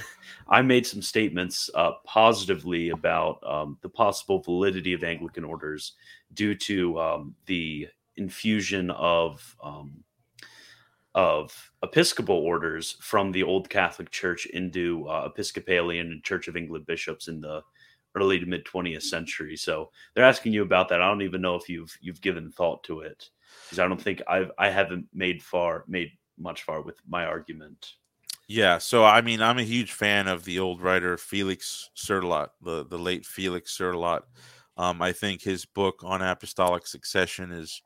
I made some statements uh, positively about um, the possible validity of Anglican orders due to um, the infusion of um, of Episcopal orders from the old Catholic Church into uh, Episcopalian and Church of England bishops in the early to mid 20th century. So they're asking you about that. I don't even know if you've you've given thought to it because I don't think I've I haven't made far made much far with my argument. Yeah, so I mean, I'm a huge fan of the old writer Felix Cirlot, the the late Felix Cirlot. Um, I think his book on apostolic succession is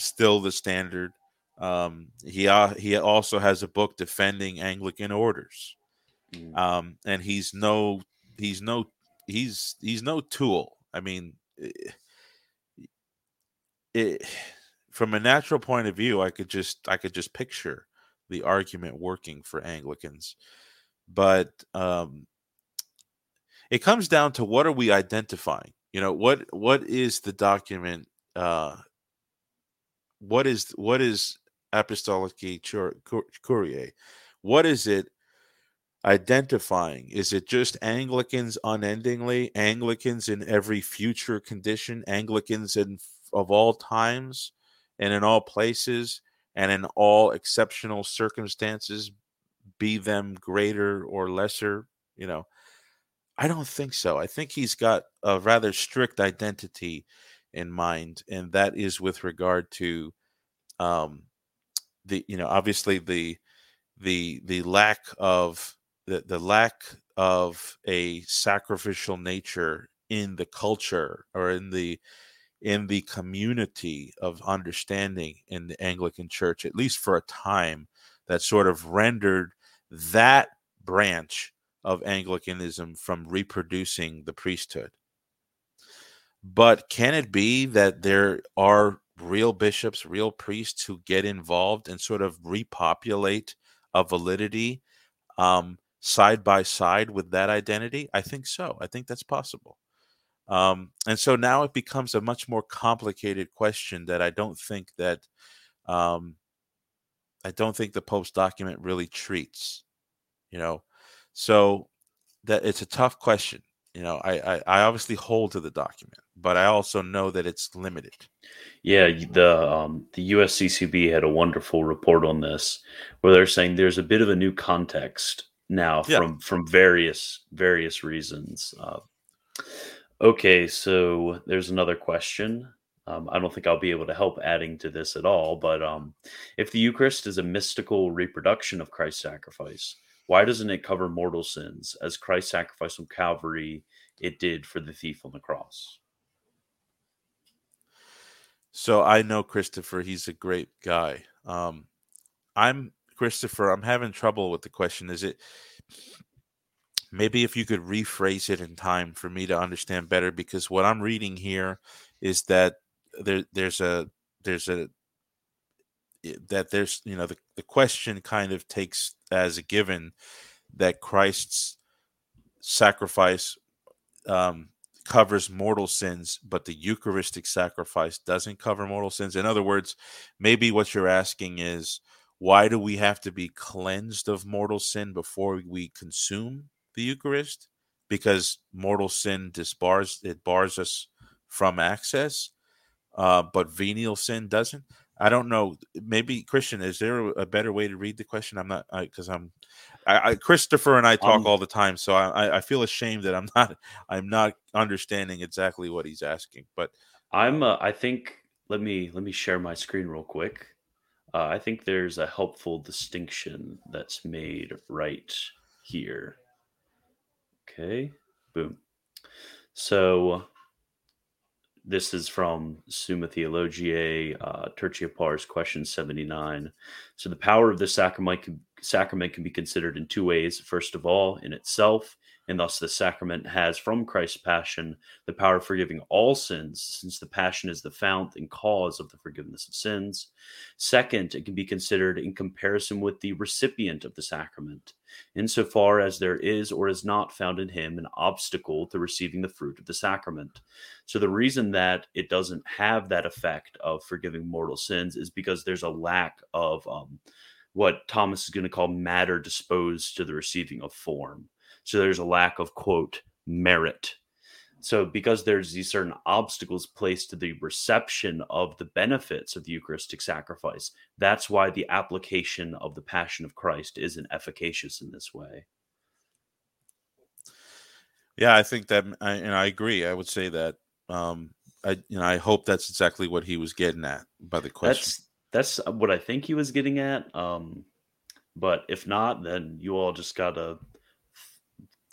still the standard. Um, he uh, he also has a book defending Anglican orders, mm. um, and he's no he's no he's he's no tool. I mean, it, it from a natural point of view, I could just I could just picture the argument working for Anglicans, but um, it comes down to what are we identifying? You know, what what is the document? Uh, what is what is apostolic curae? What is it identifying? Is it just Anglicans unendingly, Anglicans in every future condition, Anglicans in of all times? And in all places and in all exceptional circumstances, be them greater or lesser, you know. I don't think so. I think he's got a rather strict identity in mind, and that is with regard to um the you know obviously the the the lack of the, the lack of a sacrificial nature in the culture or in the in the community of understanding in the Anglican Church, at least for a time, that sort of rendered that branch of Anglicanism from reproducing the priesthood. But can it be that there are real bishops, real priests who get involved and sort of repopulate a validity um, side by side with that identity? I think so. I think that's possible. Um, and so now it becomes a much more complicated question that I don't think that um, I don't think the Pope's document really treats. You know, so that it's a tough question. You know, I, I, I obviously hold to the document, but I also know that it's limited. Yeah, the um, the USCCB had a wonderful report on this, where they're saying there's a bit of a new context now Yeah. from from various various reasons. Uh, okay, so there's another question. Um, I don't think I'll be able to help adding to this at all, but um, if the Eucharist is a mystical reproduction of Christ's sacrifice, why doesn't it cover mortal sins as Christ's sacrifice on Calvary it did for the thief on the cross? So I know Christopher. He's a great guy. Um, I'm Christopher. I'm having trouble with the question. Is it maybe if you could rephrase it in time for me to understand better? Because what I'm reading here is that there there's a there's a that there's you know the, the question kind of takes as a given that Christ's sacrifice um, covers mortal sins, but the Eucharistic sacrifice doesn't cover mortal sins. In other words, maybe what you're asking is why do we have to be cleansed of mortal sin before we consume the Eucharist? Because mortal sin disbars it bars us from access, uh, but venial sin doesn't. I don't know. Maybe Christian, is there a better way to read the question? I'm not because I'm I, I, Christopher and I talk Um, all the time, so I, I feel ashamed that I'm not I'm not understanding exactly what he's asking. But I'm. Uh, I think. Let me let me share my screen real quick. Uh, I think there's a helpful distinction that's made right here. Okay. Boom. So this is from Summa Theologiae, uh, Tertia Pars, question 79. So the power of the sacrament can, sacrament can be considered in two ways. First of all, in itself, and thus the sacrament has from Christ's passion the power of forgiving all sins, since the passion is the fount and cause of the forgiveness of sins. Second, it can be considered in comparison with the recipient of the sacrament, insofar as there is or is not found in him an obstacle to receiving the fruit of the sacrament. So the reason that it doesn't have that effect of forgiving mortal sins is because there's a lack of um, what Thomas is going to call matter disposed to the receiving of form. So there's a lack of quote merit. So because there's these certain obstacles placed to the reception of the benefits of the Eucharistic sacrifice, that's why the application of the Passion of Christ isn't efficacious in this way. Yeah, I think that, I, and I agree. I would say that. Um, I you know I hope that's exactly what he was getting at by the question. That's that's what I think he was getting at. Um, but if not, then you all just gotta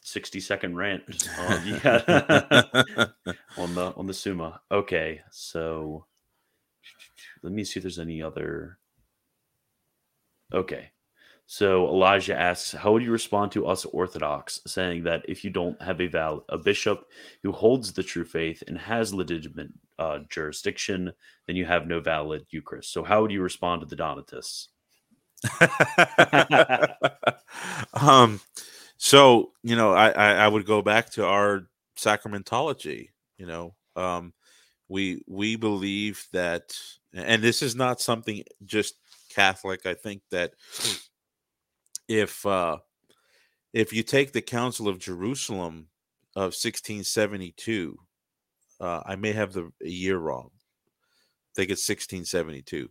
60 second rant on, yeah. on the on the Summa. Okay, so let me see if there's any other. Okay, so Elijah asks, how would you respond to us Orthodox saying that if you don't have a val a bishop who holds the true faith and has legitimate uh, jurisdiction, then you have no valid Eucharist. So how would you respond to the Donatists? um, so you know, I, I I would go back to our sacramentology. You know, um, we we believe that, and this is not something just Catholic. I think that if uh, if you take the Council of Jerusalem of 1672, uh, I may have the year wrong. I think it's 1672.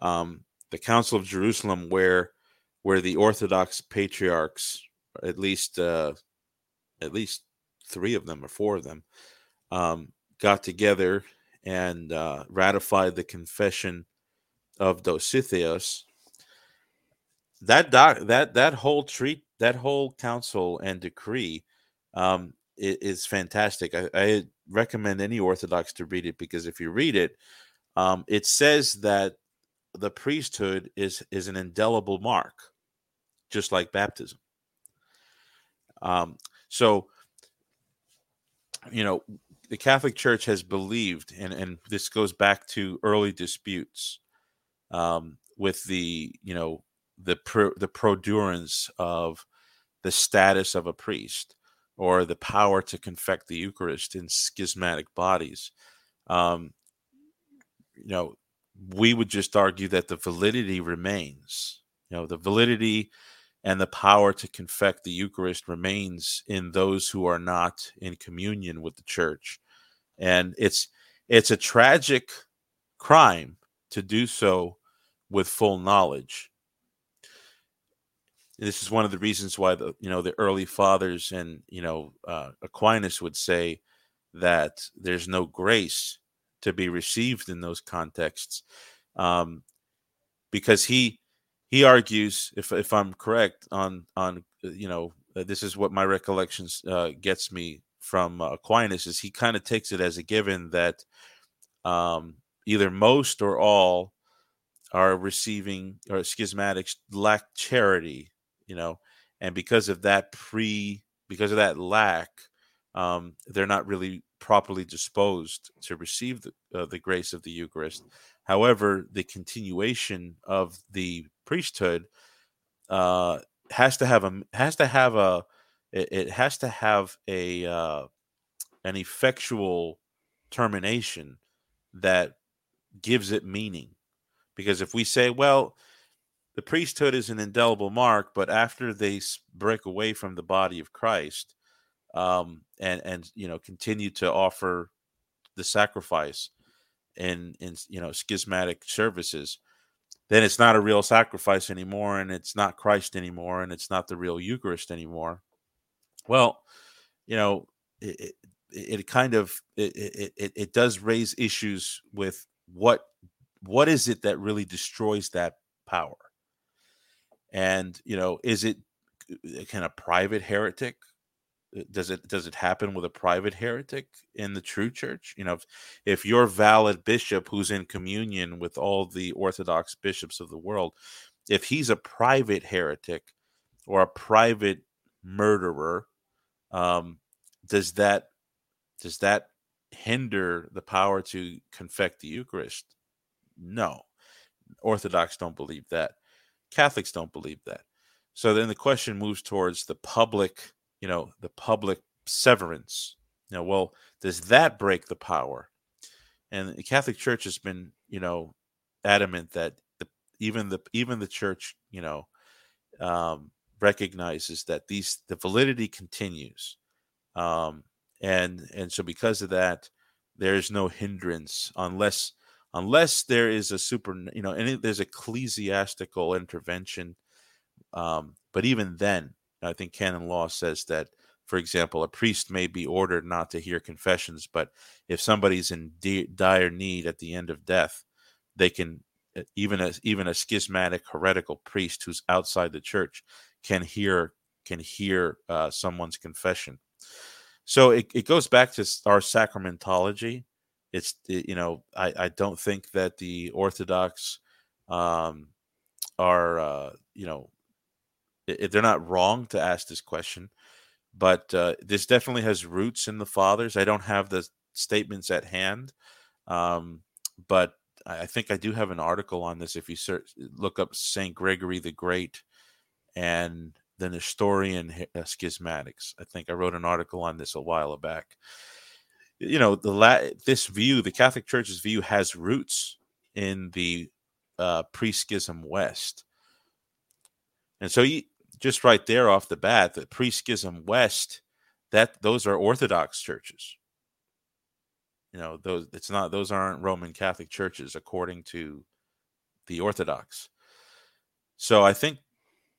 Um, the Council of Jerusalem, where where the Orthodox patriarchs, at least uh, at least three of them or four of them, um, got together and uh, ratified the Confession of Dositheos. That doc, that that whole treat, that whole council and decree, um, is fantastic. I, I recommend any Orthodox to read it because if you read it, um, it says that the priesthood is is an indelible mark, just like baptism. Um, so, you know, the Catholic Church has believed, and and this goes back to early disputes um, with the you know the pro, the produrance of the status of a priest. or the power to confect the Eucharist in schismatic bodies. Um, you know, we would just argue that the validity remains. You know, the validity and the power to confect the Eucharist remains in those who are not in communion with the church. And it's it's a tragic crime to do so with full knowledge. This is one of the reasons why the you know the early fathers and you know uh, Aquinas would say that there's no grace to be received in those contexts, um, because he he argues, if if I'm correct on on uh, you know uh, this is what my recollections uh, gets me from uh, Aquinas is he kind of takes it as a given that um, either most or all are receiving or schismatics lack charity, you know, and because of that pre because of that lack, um, they're not really properly disposed to receive the, uh, the grace of the Eucharist. However, the continuation of the priesthood uh, has to have a has to have a it, it has to have a uh, an effectual termination that gives it meaning. Because if we say, well, the priesthood is an indelible mark, but after they break away from the body of Christ, um, and and you know continue to offer the sacrifice in in you know schismatic services, then it's not a real sacrifice anymore and it's not Christ anymore and it's not the real Eucharist anymore. Well, you know, it, it, it kind of it, it it does raise issues with what what is it that really destroys that power? And you know, is it can a private heretic uh, does it does it happen with a private heretic in the true church? You know if, if your valid bishop who's in communion with all the orthodox bishops of the world if he's a private heretic or a private murderer um, does that does that hinder the power to confect the eucharist? No. Orthodox don't believe that. Catholics don't believe that. So then the question moves towards the public you know, the public severance. Know, well, does that break the power? And the Catholic Church has been, you know, adamant that the, even the even the church, you know, um, recognizes that these the validity continues, um, and and so because of that, there is no hindrance unless unless there is a super, you know, any there's ecclesiastical intervention. Um, but even then, I think canon law says that, for example, a priest may be ordered not to hear confessions, but if somebody's in de- dire need at the end of death, they can uh, even a even a schismatic heretical priest who's outside the church can hear can hear uh, someone's confession. So it, it goes back to our sacramentology. It's you know I, I don't think that the Orthodox um, are uh, you know they're not wrong to ask this question, but uh, this definitely has roots in the fathers. I don't have the statements at hand, um, but I think I do have an article on this. If you search, look up Saint Gregory the Great and the Nestorian uh, schismatics, I think I wrote an article on this a while back. You know, the la- this view, the Catholic Church's view, has roots in the uh, pre-schism West, and so just right there off the bat, the pre-schism West, that those are Orthodox churches. You know, those it's not those aren't Roman Catholic churches according to the Orthodox. So I think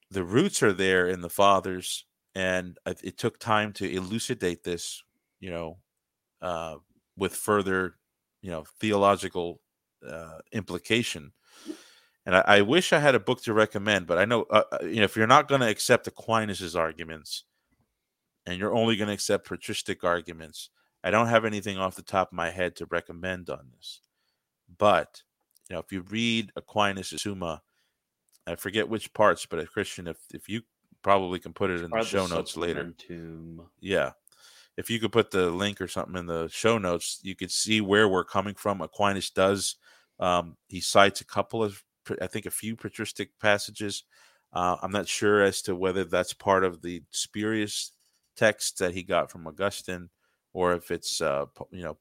the roots are there in the fathers, and it took time to elucidate this. You know, uh, with further, you know, theological uh, implication and I, I, wish I had a book to recommend, but I know, uh, uh you know, if you're not going to accept Aquinas's arguments, and you're only going to accept patristic arguments, I don't have anything off the top of my head to recommend on this. But you know, if you read Aquinas' Summa, I forget which parts, but a Christian, if if you probably can put it in the show notes later. Yeah. If you could put the link or something in the show notes, you could see where we're coming from. Aquinas does. Um, he cites a couple of I think a few patristic passages. Uh, I'm not sure as to whether that's part of the spurious texts that he got from Augustine, or if it's uh, you know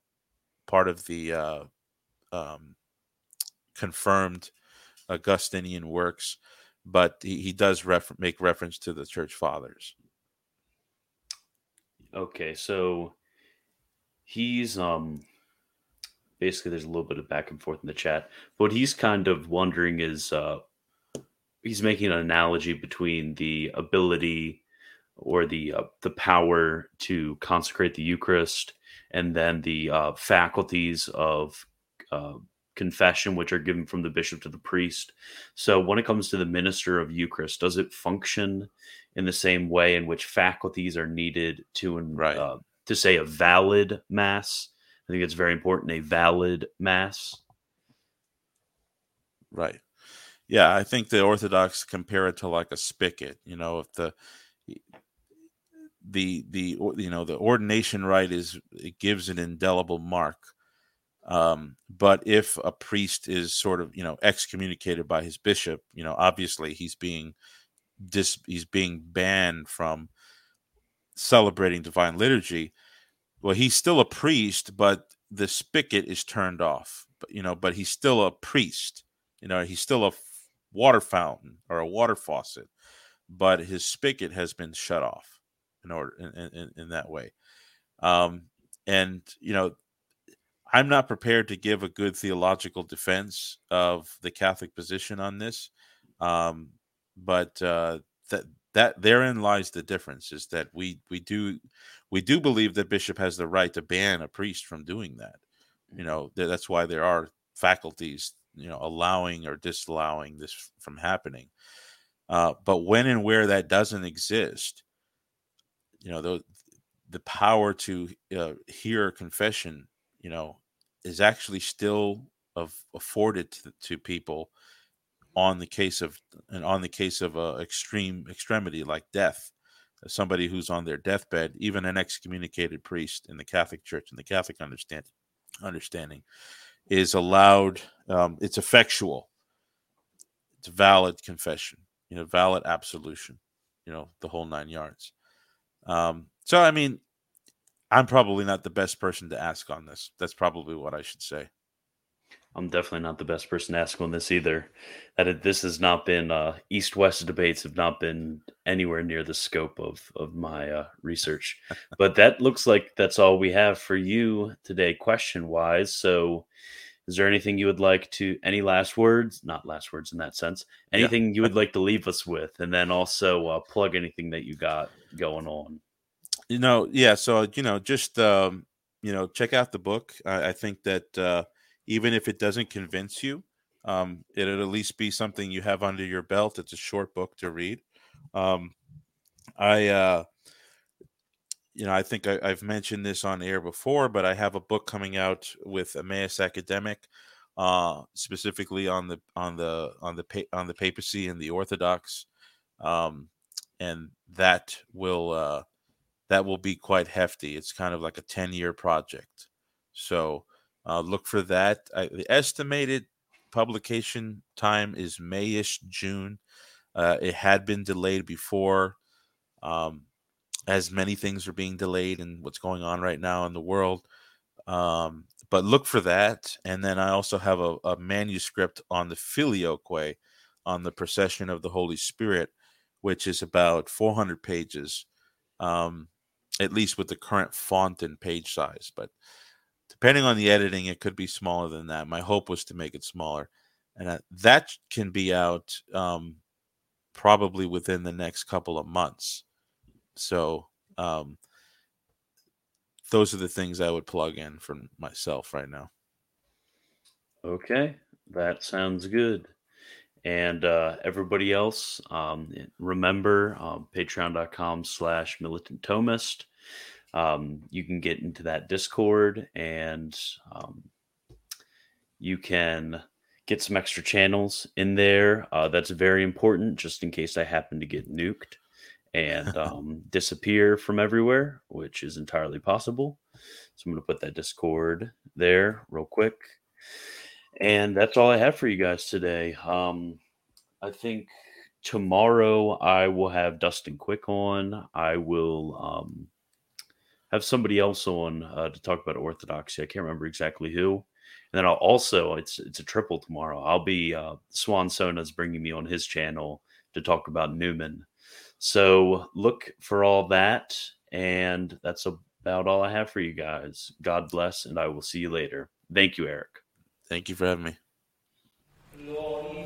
part of the uh, um, confirmed Augustinian works. But he, he does refer- make reference to the church fathers. Okay, so he's um basically there's a little bit of back and forth in the chat. What he's kind of wondering is uh he's making an analogy between the ability or the uh, the power to consecrate the Eucharist and then the uh, faculties of uh, confession, which are given from the bishop to the priest. So, when it comes to the minister of Eucharist, does it function in the same way in which faculties are needed to right. Uh, to say a valid mass? I think it's very important. A valid mass. Right. Yeah, I think the Orthodox compare it to like a spigot. You know, if the the the you know the ordination rite is it gives an indelible mark um, but if a priest is sort of you know excommunicated by his bishop you know obviously he's being dis he's being banned from celebrating divine liturgy well he's still a priest but the spigot is turned off but you know but he's still a priest you know he's still a water fountain or a water faucet but his spigot has been shut off in order in, in, in that way. Um, and you know, I'm not prepared to give a good theological defense of the Catholic position on this, um, but uh, that that therein lies the difference is that we we do we do believe that bishop has the right to ban a priest from doing that. You know, that's why there are faculties, you know, allowing or disallowing this from happening. Uh, but when and where that doesn't exist, you know the the power to uh, hear confession you know is actually still of afforded to, to people on the case of and on the case of a extreme extremity like death somebody who's on their deathbed even an excommunicated priest in the catholic church and the catholic understand, understanding is allowed um, it's effectual it's valid confession you know valid absolution you know the whole nine yards um, so, I mean, I'm probably not the best person to ask on this. That's probably what I should say. I'm definitely not the best person to ask on this either. That it, this has not been uh, East-West debates have not been anywhere near the scope of of my uh, research. but that looks like that's all we have for you today, question wise. So, is there anything you would like to any last words? Not last words in that sense. Anything yeah. you would like to leave us with, and then also uh, plug anything that you got going on. You know, yeah. So you know, just um, you know, check out the book. I, I think that uh, even if it doesn't convince you, um, it'll at least be something you have under your belt. It's a short book to read. Um, I, uh, you know, I think I, have mentioned this on air before, but I have a book coming out with Emmaus Academic, uh, specifically on the on the on the on the papacy and the Orthodox. Um, and that will uh, that will be quite hefty. It's kind of like a ten year project, so uh, look for that. I, the estimated publication time is Mayish June. Uh, it had been delayed before, um, as many things are being delayed and what's going on right now in the world. Um, but look for that, and then I also have a, a manuscript on the filioque, on the procession of the Holy Spirit, which is about 400 pages, um, at least with the current font and page size. But depending on the editing, it could be smaller than that. My hope was to make it smaller, and that can be out um, probably within the next couple of months. So um, those are the things I would plug in for myself right now. Okay, that sounds good. And uh, everybody else, um, remember um, patreon.com slash militant Thomist. Um, you can get into that Discord and um, you can get some extra channels in there. Uh, that's very important just in case I happen to get nuked and um, disappear from everywhere, which is entirely possible. So I'm going to put that Discord there real quick. And that's all I have for you guys today. Um, I think tomorrow I will have Dustin Quick on. I will um, have somebody else on uh, to talk about orthodoxy. I can't remember exactly who. And then I'll also it's it's a triple tomorrow. I'll be uh, Suan Sonna's bringing me on his channel to talk about Newman. So look for all that, and that's about all I have for you guys. God bless, and I will see you later. Thank you, Erick. Thank you for having me. Lord.